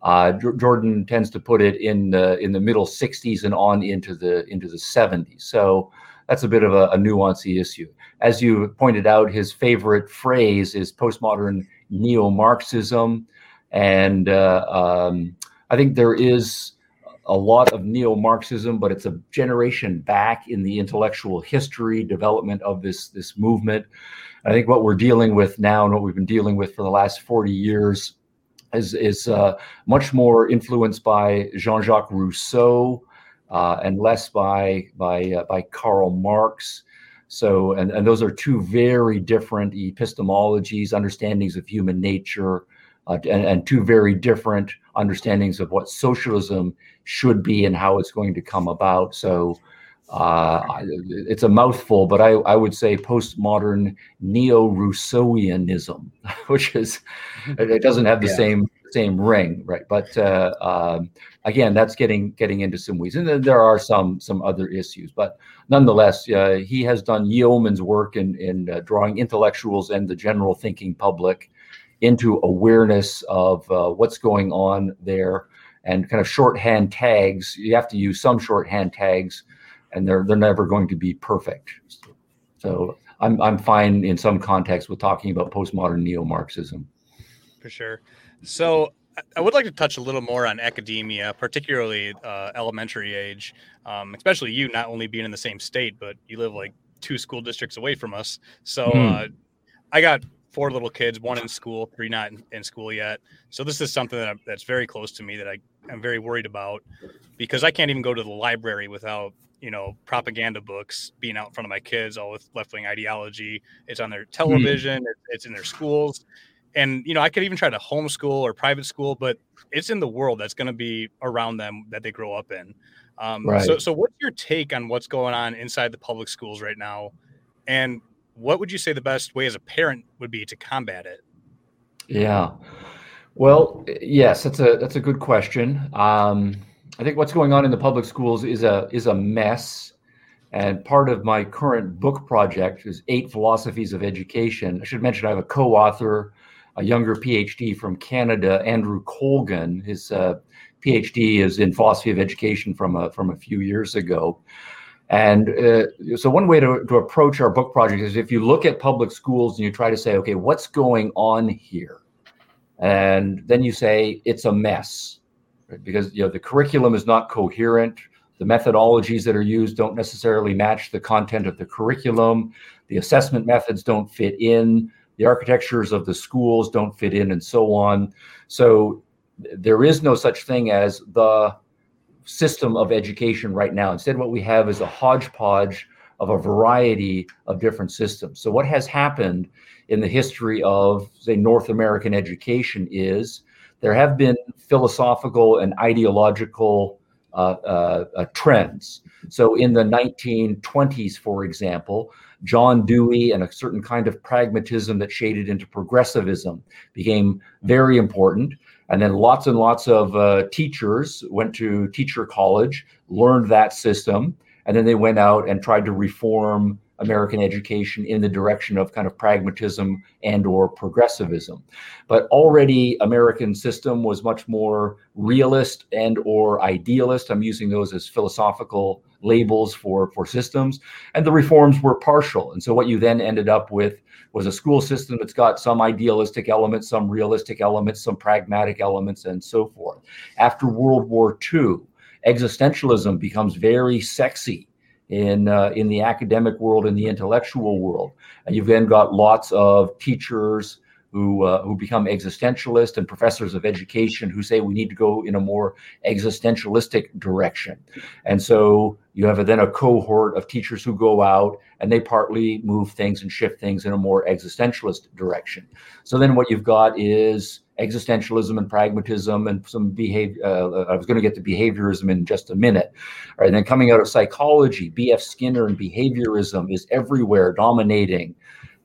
Uh, Jordan tends to put it in the in the middle 60s and on into the into the 70s. So that's a bit of a, a nuancy issue. As you pointed out, his favorite phrase is postmodern neo-Marxism. And uh, um, I think there is a lot of neo Marxism, but it's a generation back in the intellectual history development of this, this movement. I think what we're dealing with now and what we've been dealing with for the last 40 years is, is uh, much more influenced by Jean Jacques Rousseau uh, and less by, by, uh, by Karl Marx. So, and, and those are two very different epistemologies, understandings of human nature, uh, and, and, two very different understandings of what socialism should be and how it's going to come about. So uh, it's a mouthful, but I, I would say postmodern neo-Rousseauianism, which is it doesn't have the yeah. same same ring, right? But uh, um, again, that's getting getting into some weeds, and there are some some other issues. But nonetheless, uh, he has done yeoman's work in in uh, drawing intellectuals and the general thinking public into awareness of uh, what's going on there and kind of shorthand tags. You have to use some shorthand tags, and they're they're never going to be perfect. So I'm I'm fine in some context with talking about postmodern neo-Marxism. For sure. So I would like to touch a little more on academia, particularly uh, elementary age, um, especially you not only being in the same state, but you live like two school districts away from us. So mm. uh, I got four little kids, one in school, three not in, in school yet. So this is something that I'm, that's very close to me that I am very worried about because I can't even go to the library without you know propaganda books being out in front of my kids, all with left wing ideology. It's on their hmm. television, mm. it's in their schools, and you know I could even try to homeschool or private school, but it's in the world that's going to be around them that they grow up in. Um, right. So, so what's your take on what's going on inside the public schools right now? And what would you say the best way as a parent would be to combat it? Yeah. Well, yes, that's a that's a good question. Um, I think what's going on in the public schools is a is a mess, and part of my current book project is eight philosophies of education. I should mention I have a co-author, a younger PhD from Canada, Andrew Colgan. His uh, PhD is in philosophy of education from a from a few years ago. And uh, so, one way to, to approach our book project is if you look at public schools and you try to say, okay, what's going on here? And then you say it's a mess right? because you know the curriculum is not coherent. The methodologies that are used don't necessarily match the content of the curriculum. The assessment methods don't fit in. The architectures of the schools don't fit in, and so on. So there is no such thing as the system of education right now. Instead, what we have is a hodgepodge of a variety of different systems. So, what has happened in the history of, say, North American education is there have been philosophical and ideological uh, uh, uh, trends. So, in the 1920s, for example, John Dewey and a certain kind of pragmatism that shaded into progressivism became very important. And then lots and lots of uh, teachers went to teacher college, learned that system, and then they went out and tried to reform American education in the direction of kind of pragmatism and or progressivism. But already American system was much more realist and or idealist. I'm using those as philosophical labels for, for systems. And the reforms were partial. And so what you then ended up with was a school system that's got some idealistic elements, some realistic elements, some pragmatic elements, and so forth. After World War II, existentialism becomes very sexy in uh, in the academic world in the intellectual world and you've then got lots of teachers who uh, who become existentialist and professors of education who say we need to go in a more existentialistic direction and so you have a, then a cohort of teachers who go out and they partly move things and shift things in a more existentialist direction so then what you've got is existentialism and pragmatism and some behavior. Uh, I was going to get to behaviorism in just a minute. All right, and then coming out of psychology, B.F. Skinner and behaviorism is everywhere, dominating.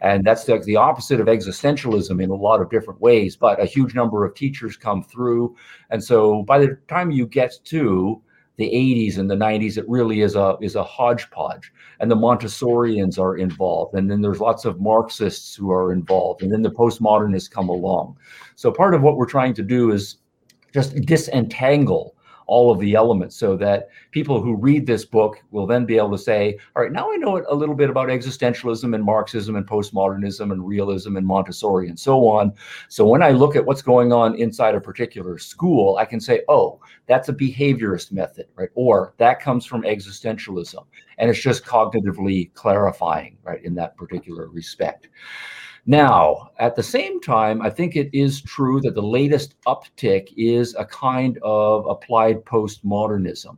And that's like the opposite of existentialism in a lot of different ways. But a huge number of teachers come through. And so by the time you get to the 80s and the 90s it really is a is a hodgepodge and the montessorians are involved and then there's lots of marxists who are involved and then the postmodernists come along so part of what we're trying to do is just disentangle all of the elements so that people who read this book will then be able to say, all right, now I know a little bit about existentialism and Marxism and postmodernism and realism and Montessori and so on. So when I look at what's going on inside a particular school, I can say, oh, that's a behaviorist method, right? Or that comes from existentialism. And it's just cognitively clarifying, right, in that particular respect. Now, at the same time, I think it is true that the latest uptick is a kind of applied postmodernism.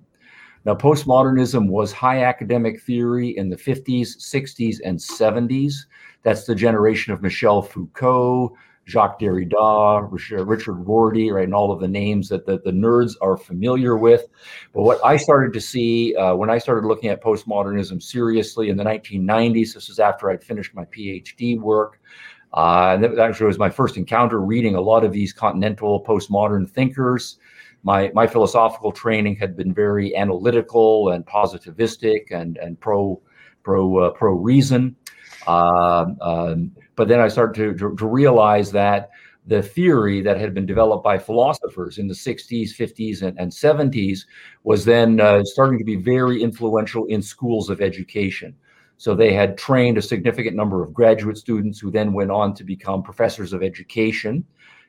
Now, postmodernism was high academic theory in the 50s, 60s, and 70s. That's the generation of Michel Foucault, Jacques Derrida, Richard Rorty, right, and all of the names that the, nerds are familiar with. But what I started to see uh, when I started looking at postmodernism seriously in the 1990s, this was after I'd finished my PhD work, uh, and that actually was my first encounter reading a lot of these continental postmodern thinkers. My, my philosophical training had been very analytical and positivistic and, and pro pro uh, pro reason. Uh, um, but then I started to, to, to, realize that the theory that had been developed by philosophers in the 60s, 50s, and, and 70s was then uh, starting to be very influential in schools of education. So they had trained a significant number of graduate students who then went on to become professors of education.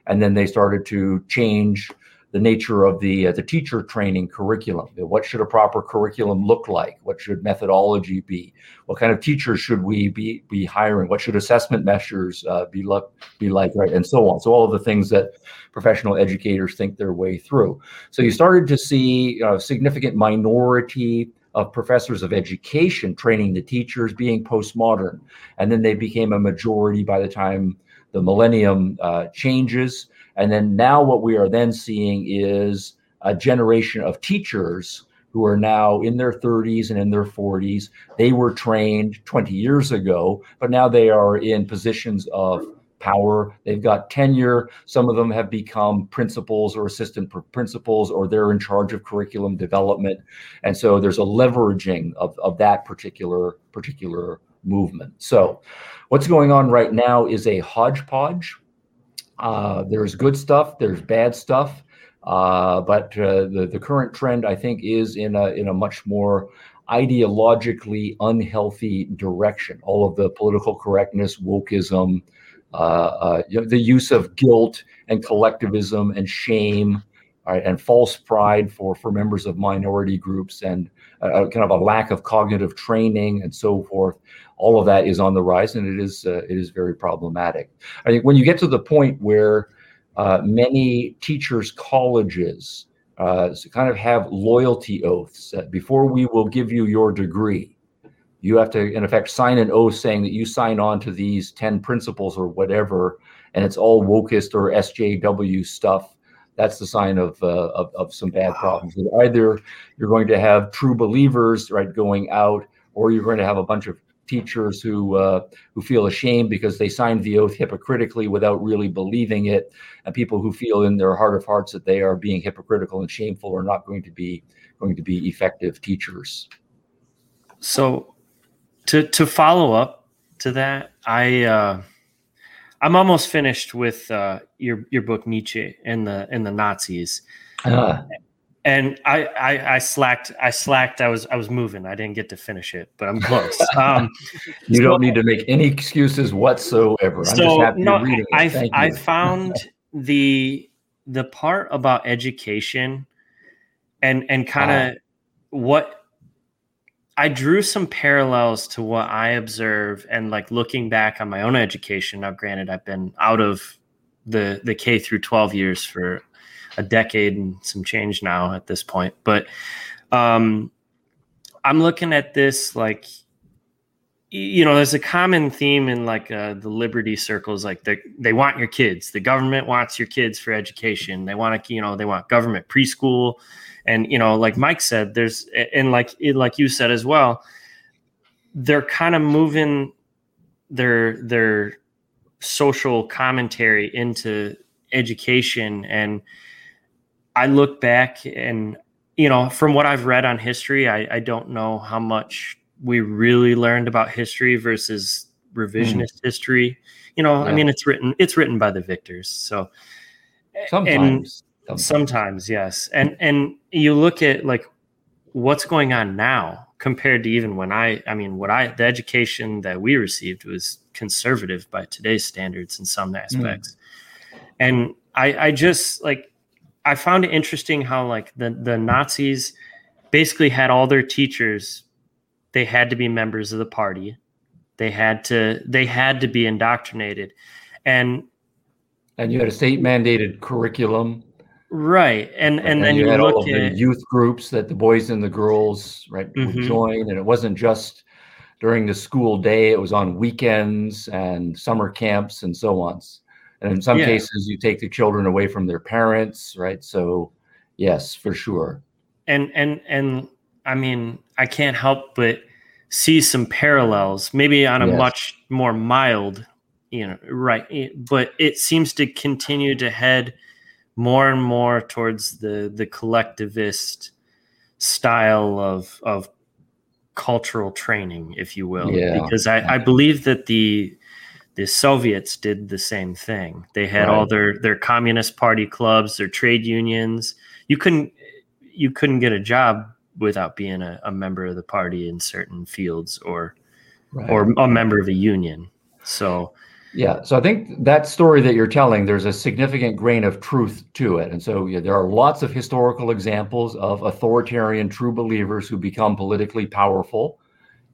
And then they started to change the nature of the uh, the teacher training curriculum. What should a proper curriculum look like? What should methodology be? What kind of teachers should we be be hiring? What should assessment measures uh, be look be like? Right, and so on. So all of the things that professional educators think their way through. So you started to see a significant minority of professors of education training the teachers being postmodern, and then they became a majority by the time the millennium uh, changes and then now what we are then seeing is a generation of teachers who are now in their 30s and in their 40s. They were trained 20 years ago, but now they are in positions of power. They've got tenure. Some of them have become principals or assistant principals, or they're in charge of curriculum development. And so there's a leveraging of, of that particular particular movement. So what's going on right now is a hodgepodge uh, there's good stuff, there's bad stuff, uh, but uh, the the current trend, I think, is in a in a much more ideologically unhealthy direction. All of the political correctness, wokeism, uh, uh, you know, the use of guilt and collectivism and shame, right, and false pride for for members of minority groups, and kind of a lack of cognitive training and so forth all of that is on the rise, and it is uh, it is very problematic. I think when you get to the point where uh, many teachers' colleges uh, kind of have loyalty oaths that before we will give you your degree, you have to, in effect, sign an oath saying that you sign on to these 10 principles or whatever, and it's all wokist or SJW stuff. That's the sign of, uh, of, of, some bad wow. problems. Either you're going to have true believers, right, going out, or you're going to have a bunch of teachers who uh, who feel ashamed because they signed the oath hypocritically without really believing it, and people who feel in their heart of hearts that they are being hypocritical and shameful are not going to be going to be effective teachers. So, to to follow up to that, I uh, I'm almost finished with uh, your your book Nietzsche and the and the Nazis. Uh, and I, I, I slacked I slacked I was I was moving I didn't get to finish it but I'm close. Um, you so, don't need to make any excuses whatsoever. I'm so, no, I I found the the part about education and and kind of uh, what I drew some parallels to what I observe and like looking back on my own education. Now, granted, I've been out of the the K through 12 years for a decade and some change now at this point. But um, I'm looking at this like, you know, there's a common theme in like uh, the liberty circles, like they they want your kids. The government wants your kids for education. They want to, you know, they want government preschool, and you know, like Mike said, there's and like like you said as well, they're kind of moving their their social commentary into education and I look back and you know, from what I've read on history, I, I don't know how much we really learned about history versus revisionist mm. history. You know, yeah. I mean, it's written it's written by the victors. So sometimes, sometimes, sometimes, yes. And and you look at like what's going on now compared to even when I, I mean, what I the education that we received was conservative by today's standards in some mm. aspects. Mm. And I, I just like I found it interesting how like the the Nazis basically had all their teachers they had to be members of the party. They had to they had to be indoctrinated. And and you had a state mandated curriculum. Right. And and, and then you, you had all of the youth groups that the boys and the girls right mm-hmm. would join and it wasn't just during the school day, it was on weekends and summer camps and so on. And in some yeah. cases, you take the children away from their parents, right? So, yes, for sure. And and and I mean, I can't help but see some parallels, maybe on a yes. much more mild, you know, right? Eh, but it seems to continue to head more and more towards the the collectivist style of of cultural training, if you will. Yeah. Because I, I believe that the the Soviets did the same thing. They had right. all their their communist party clubs, their trade unions. You couldn't you couldn't get a job without being a, a member of the party in certain fields or right. or a member of a union. So yeah, so I think that story that you're telling, there's a significant grain of truth to it. And so yeah, there are lots of historical examples of authoritarian true believers who become politically powerful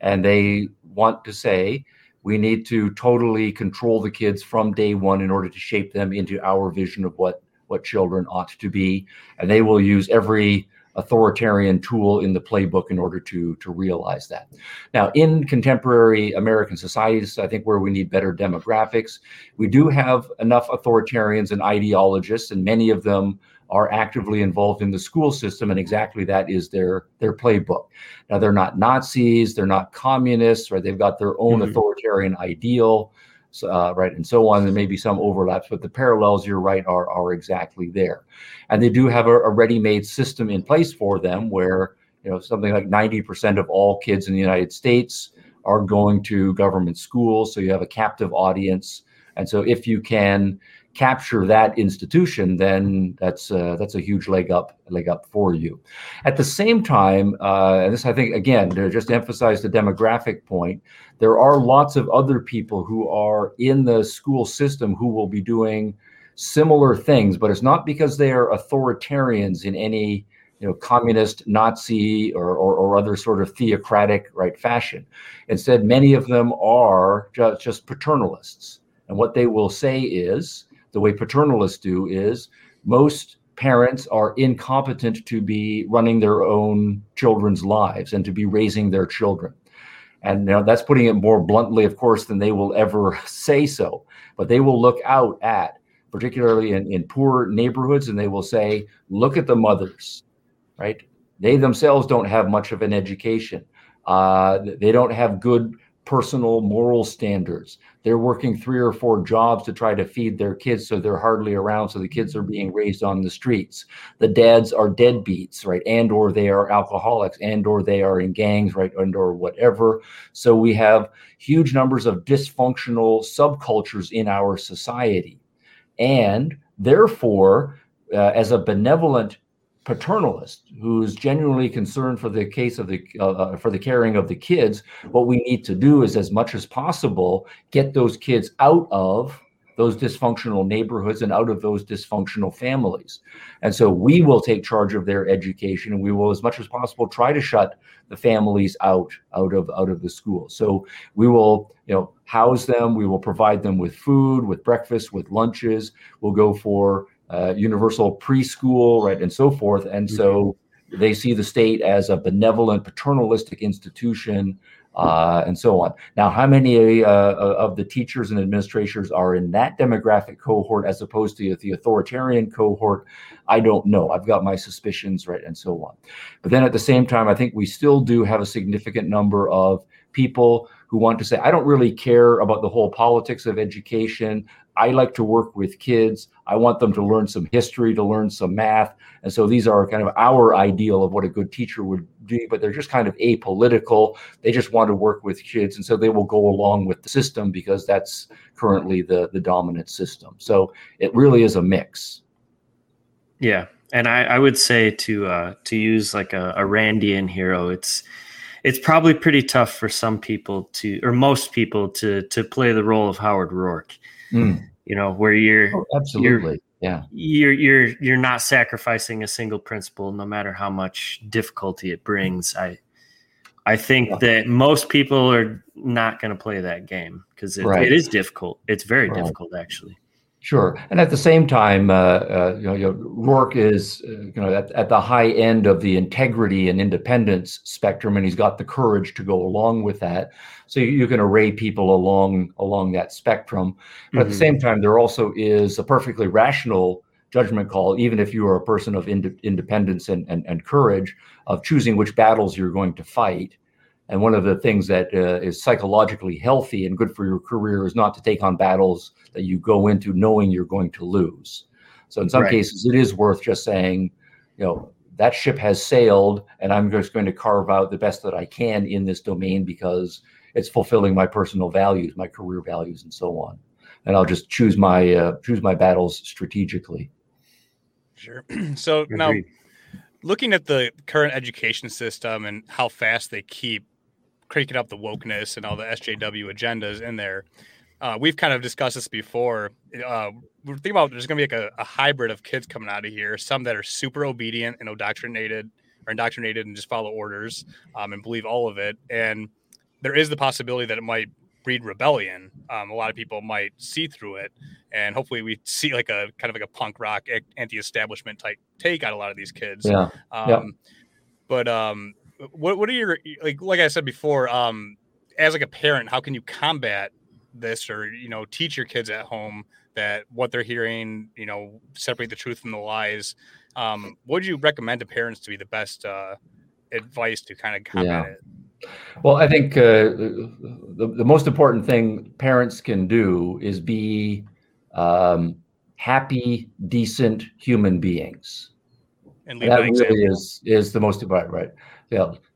and they want to say, we need to totally control the kids from day one in order to shape them into our vision of what what children ought to be and they will use every authoritarian tool in the playbook in order to to realize that now in contemporary american societies i think where we need better demographics we do have enough authoritarians and ideologists and many of them are actively involved in the school system, and exactly that is their their playbook. Now they're not Nazis, they're not communists, right? They've got their own mm-hmm. authoritarian ideal, uh, right, and so on. There may be some overlaps, but the parallels, you're right, are are exactly there, and they do have a, a ready-made system in place for them where you know something like 90% of all kids in the United States are going to government schools, so you have a captive audience, and so if you can capture that institution, then that's uh, that's a huge leg up leg up for you. At the same time, uh, and this I think again to just emphasize the demographic point, there are lots of other people who are in the school system who will be doing similar things, but it's not because they are authoritarians in any you know communist nazi or, or, or, other sort of theocratic right fashion instead many of them are just, just paternalists and what they will say is the way paternalists do is most parents are incompetent to be running their own children's lives and to be raising their children. And you know, that's putting it more bluntly, of course, than they will ever say so. But they will look out at, particularly in, in poor neighborhoods, and they will say, look at the mothers, right? They themselves don't have much of an education. Uh, they don't have good personal moral standards. They're working three or four jobs to try to feed their kids, so they're hardly around. So the kids are being raised on the streets. The dads are deadbeats, right? And or they are alcoholics, and or they are in gangs, right? And or whatever. So we have huge numbers of dysfunctional subcultures in our society, and therefore, uh, as a benevolent paternalist who's genuinely concerned for the case of the uh, for the caring of the kids what we need to do is as much as possible get those kids out of those dysfunctional neighborhoods and out of those dysfunctional families. And so we will take charge of their education and we will as much as possible try to shut the families out out of out of the school. So we will you know house them we will provide them with food with breakfast with lunches. We'll go for uh, universal preschool, right, and so forth. And so mm-hmm. they see the state as a benevolent, paternalistic institution, uh, and so on. Now, how many uh, uh, of the teachers and administrators are in that demographic cohort as opposed to the authoritarian cohort? I don't know. I've got my suspicions, right, and so on. But then at the same time, I think we still do have a significant number of people who want to say, I don't really care about the whole politics of education. I like to work with kids. I want them to learn some history, to learn some math. And so these are kind of our ideal of what a good teacher would do, but they're just kind of apolitical. They just want to work with kids. And so they will go along with the system because that's currently the, the dominant system. So it really is a mix. Yeah. And I, I would say to uh, to use like a, a Randian hero, it's it's probably pretty tough for some people to or most people to to play the role of Howard Roark Mm. You know, where you're oh, absolutely. You're, yeah. You're you're you're not sacrificing a single principle, no matter how much difficulty it brings. I I think yeah. that most people are not going to play that game because it, right. it is difficult. It's very right. difficult, actually. Sure, and at the same time, uh, uh, you, know, you know, Roark is uh, you know at, at the high end of the integrity and independence spectrum, and he's got the courage to go along with that. So you, you can array people along along that spectrum, but mm-hmm. at the mm-hmm. same time, there also is a perfectly rational judgment call, even if you are a person of ind- independence and, and, and courage, of choosing which battles you're going to fight and one of the things that uh, is psychologically healthy and good for your career is not to take on battles that you go into knowing you're going to lose. So in some right. cases, it is worth just saying, you know, that ship has sailed, and I'm just going to carve out the best that I can in this domain because it's fulfilling my personal values, my career values, and so on. And I'll just choose my uh, choose my battles strategically. Sure. so now, looking at the current education system and how fast they keep cranking up the wokeness and all the SJW agendas in there. Uh, we've kind of discussed this before. Uh, we're thinking about there's going to be like a, a, hybrid of kids coming out of here. Some that are super obedient and indoctrinated, or indoctrinated and just follow orders um, and believe all of it. And there is the possibility that it might breed rebellion. Um, a lot of people might see through it, and hopefully we see like a kind of like a punk rock anti-establishment type take on a lot of these kids. Yeah. Um, yeah. But um, what what are your like like I said before, um, as like a parent, how can you combat this or you know teach your kids at home that what they're hearing, you know, separate the truth from the lies. Um, what would you recommend to parents to be the best uh, advice to kind of combat yeah. it? Well, I think uh, the, the most important thing parents can do is be um, happy, decent human beings. And that really is is the most important, right?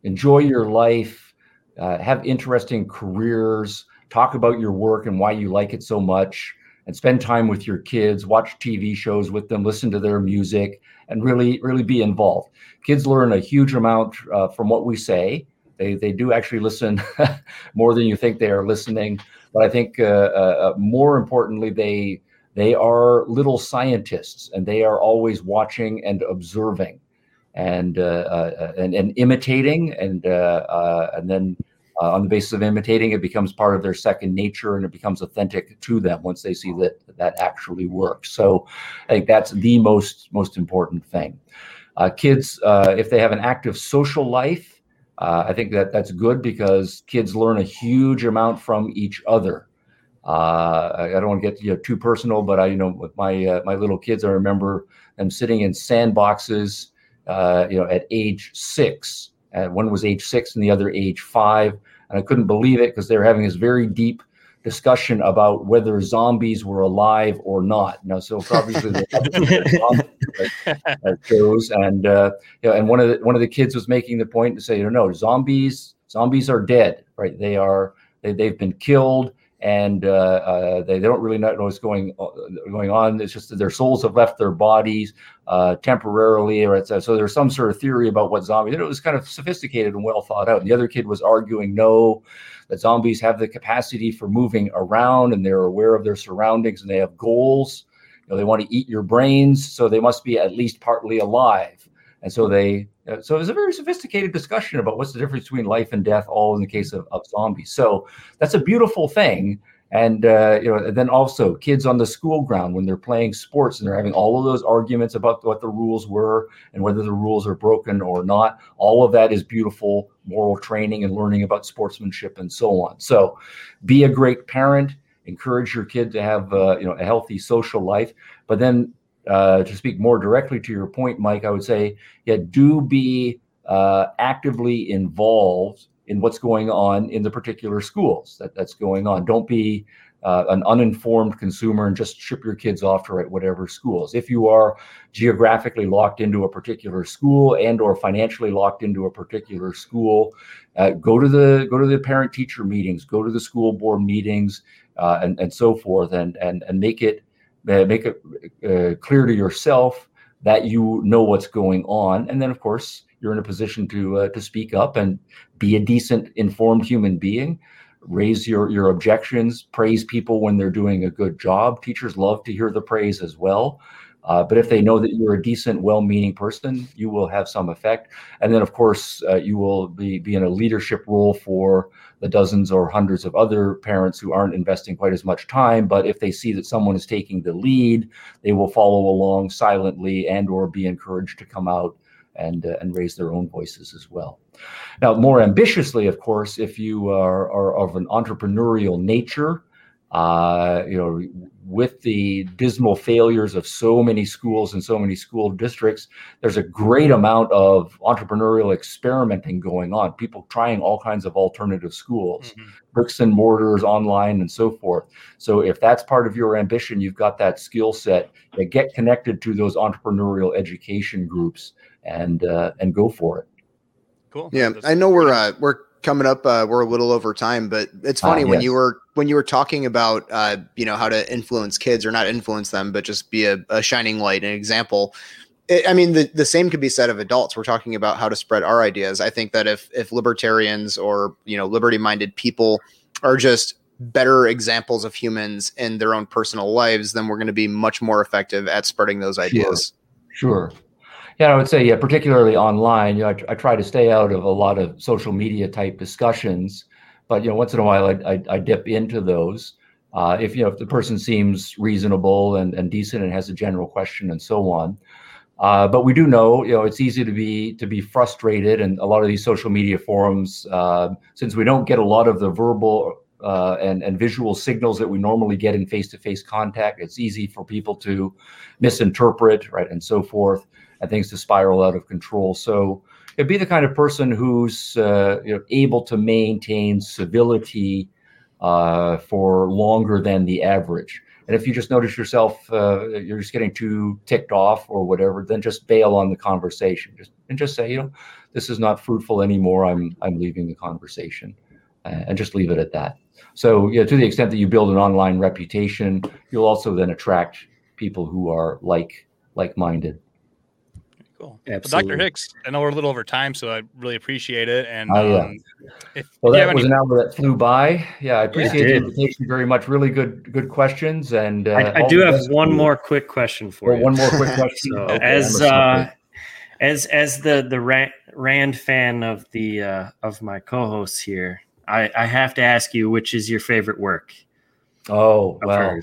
Enjoy your life, uh, have interesting careers, talk about your work and why you like it so much, and spend time with your kids, watch TV shows with them, listen to their music, and really, really be involved. Kids learn a huge amount uh, from what we say. They, they do actually listen more than you think they are listening. But I think uh, uh, uh more importantly, they they are little scientists and they are always watching and observing and uh, uh, and, and imitating, and uh, and then on the basis of imitating, it becomes part of their second nature, and it becomes authentic to them once they see that that actually works. So, I think that's the most most important thing. kids, if they have an active social life. Uh, I think that that's good because kids learn a huge amount from each other. Uh, I, don't want to get you know, too personal, but I, you know, with my uh, my little kids, I remember them sitting in sandboxes uh, you know, at age six. Uh, one was age six and the other age five. and I couldn't believe it because they were having this very deep discussion about whether zombies were alive or not. Now, so obviously that shows, and uh, you know, and one of the one of the kids was making the point to say, you know, no, zombies zombies are dead, right? They are they, they've been killed and uh, uh, they, they don't really know what's going uh, going on. It's just that their souls have left their bodies uh, temporarily, or it's, so there's some sort of theory about what zombies. And it was kind of sophisticated and well thought out. And the other kid was arguing no, that zombies have the capacity for moving around and they're aware of their surroundings and they have goals. You know, they want to eat your brains, so they must be at least partly alive. And so they, uh, so it was a very sophisticated discussion about what's the difference between life and death, all in the case of, of zombies. So that's a beautiful thing. And uh, you know, and then also kids on the school ground when they're playing sports and they're having all of those arguments about what the rules were and whether the rules are broken or not. All of that is beautiful moral training and learning about sportsmanship and so on. So, be a great parent. Encourage your kid to have uh, you know a healthy social life, but then uh, to speak more directly to your point, Mike, I would say, yeah, do be uh, actively involved in what's going on in the particular schools that, that's going on. Don't be uh, an uninformed consumer and just ship your kids off to whatever schools. If you are geographically locked into a particular school and or financially locked into a particular school, uh, go to the go to the parent teacher meetings, go to the school board meetings, uh, and and so forth, and and and make it uh, make it uh, clear to yourself that you know what's going on, and then of course you're in a position to uh, to speak up and be a decent, informed human being. Raise your your objections. Praise people when they're doing a good job. Teachers love to hear the praise as well. Uh, but if they know that you're a decent, well-meaning person, you will have some effect. And then, of course, uh, you will be be in a leadership role for the dozens or hundreds of other parents who aren't investing quite as much time. But if they see that someone is taking the lead, they will follow along silently and or be encouraged to come out and uh, and raise their own voices as well. Now, more ambitiously, of course, if you are, are of an entrepreneurial nature, uh, you know, with the dismal failures of so many schools and so many school districts, there's a great amount of entrepreneurial experimenting going on. People trying all kinds of alternative schools, mm-hmm. bricks and mortars, online, and so forth. So, if that's part of your ambition, you've got that skill set. Get connected to those entrepreneurial education groups and uh, and go for it. Cool. Yeah, I know we're uh, we're coming up. Uh, we're a little over time, but it's funny uh, when you were when you were talking about uh, you know how to influence kids or not influence them, but just be a, a shining light, an example. It, I mean, the, the same could be said of adults. We're talking about how to spread our ideas. I think that if if libertarians or you know liberty minded people are just better examples of humans in their own personal lives, then we're going to be much more effective at spreading those ideas. Sure. sure. Yeah, I would say, yeah, particularly online. You know, I, I, try to stay out of a lot of social media type discussions, but you know, once in a while, I, I, I dip into those. Uh, if you know, if the person seems reasonable and, and decent and has a general question and so on. Uh, but we do know, you know, it's easy to be to be frustrated, and a lot of these social media forums, uh, since we don't get a lot of the verbal uh, and and visual signals that we normally get in face-to-face contact, it's easy for people to misinterpret, right, and so forth and things to spiral out of control. So it'd be the kind of person who's uh, you know, able to maintain civility uh, for longer than the average. And if you just notice yourself, uh, you're just getting too ticked off or whatever, then just bail on the conversation. Just and just say, you know, this is not fruitful anymore. I'm I'm leaving the conversation, and just leave it at that. So, yeah, to the extent that you build an online reputation, you'll also then attract people who are like like-minded. Cool. Absolutely. Well, Dr. Hicks, I know we're a little over time, so I really appreciate it. And oh, yeah. Um, if, well, that was any... an hour that flew by. Yeah, I appreciate yeah, the invitation very much. Really good, good questions. And uh, I, I do have one more quick question for well, you. One more quick question. so, okay, as uh, as as the the Rand fan of the uh, of my co-hosts here, I, I have to ask you, which is your favorite work? Oh well.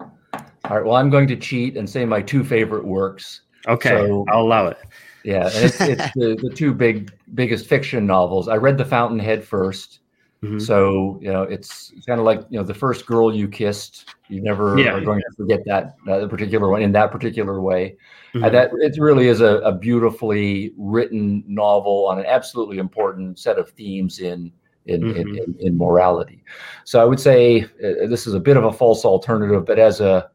All right. Well, I'm going to cheat and say my two favorite works. Okay, so, I'll allow it. Yeah, it's, it's the, the two big biggest fiction novels. I read The Fountainhead 1st mm-hmm. so you know it's, it's kind of like you know the first girl you kissed. You never yeah, are going yeah. to forget that that particular one in that particular way. Mm-hmm. that it really is a, a beautifully written novel on an absolutely important set of themes in in, Mhm. in, in, in morality. So I would say uh, this is a bit of a false alternative, but as a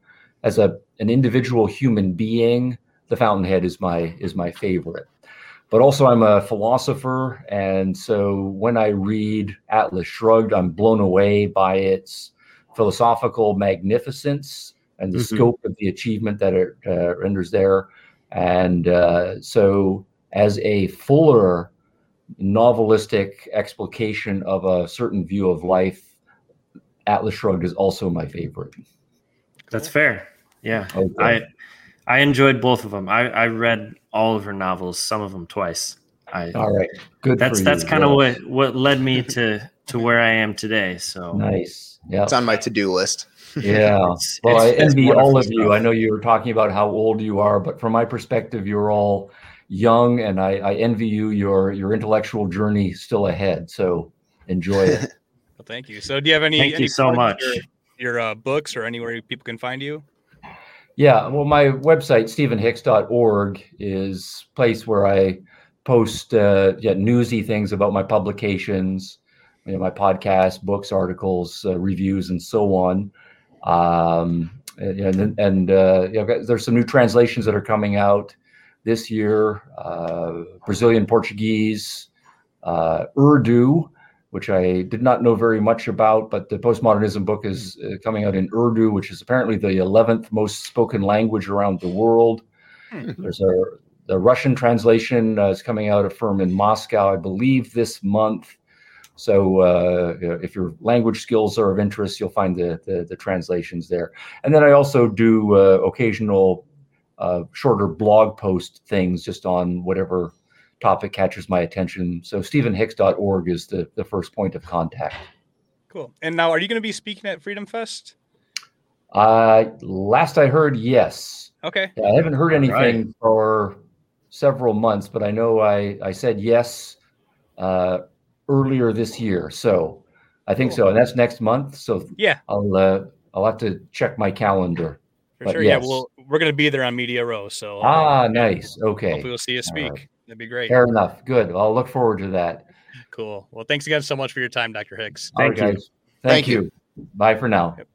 as a an individual human being, the Fountainhead is my is my favorite. But also, I'm a philosopher, and so when I read Atlas Shrugged, I'm blown away by its philosophical magnificence and the Mhm. scope of the achievement that it uh, renders there. And uh, so, as a fuller novelistic explication of a certain view of life, Atlas Shrugged is also my favorite. That's fair. Yeah. Okay. I I enjoyed both of them. I, I read all of her novels, some of them twice. I All right, good. that's for that's kind of what what led me to to where I am today. So nice. Yeah, It's on my to-do list. yeah. It's- Well, I it's- it's envy all of you. I know you were talking about how old you are, but from my perspective, you're all young, and I, I envy you. Your your intellectual journey still ahead. So enjoy it. Well, thank you. So, do you have any? Thank any you so much. for Your uh, books or anywhere people can find you? Yeah, well, my website stephenhicks.org is place where I post uh, yeah newsy things about my publications, you know, my podcast, books, articles, uh, reviews, and so on. Um, and and uh, there's some new translations that are coming out this year: uh, Brazilian Portuguese, uh, Urdu, which I did not know very much about, but the postmodernism book is uh, coming out in Urdu, which is apparently the 11th most spoken language around the world. Hmm. There's a the Russian translation uh, is coming out of firm in Moscow, I believe, this month. So uh, if your language skills are of interest, you'll find the, the, the translations there. And then I also do uh, occasional uh, shorter blog post things just on whatever topic catches my attention. So stephenhicks.org is the, the first point of contact. Cool. And now, are you going to be speaking at Freedom Fest? Uh, last I heard, yes. Okay. I haven't heard anything right. for several months, but I know I, I said yes uh, earlier this year. So I think so. And that's next month. So Yeah, I'll uh, I'll have to check my calendar. for But sure. Yeah, well, we're going to be there on Media Row, so Ah, uh, nice. Okay. hopefully we'll see you speak. Right. That'd be great. Fair enough. Good. I'll look forward to that. Cool. Well, thanks again so much for your time, Dr. Hicks. All right, Thank you. guys. Thank, Thank you. you. Bye for now. Yep.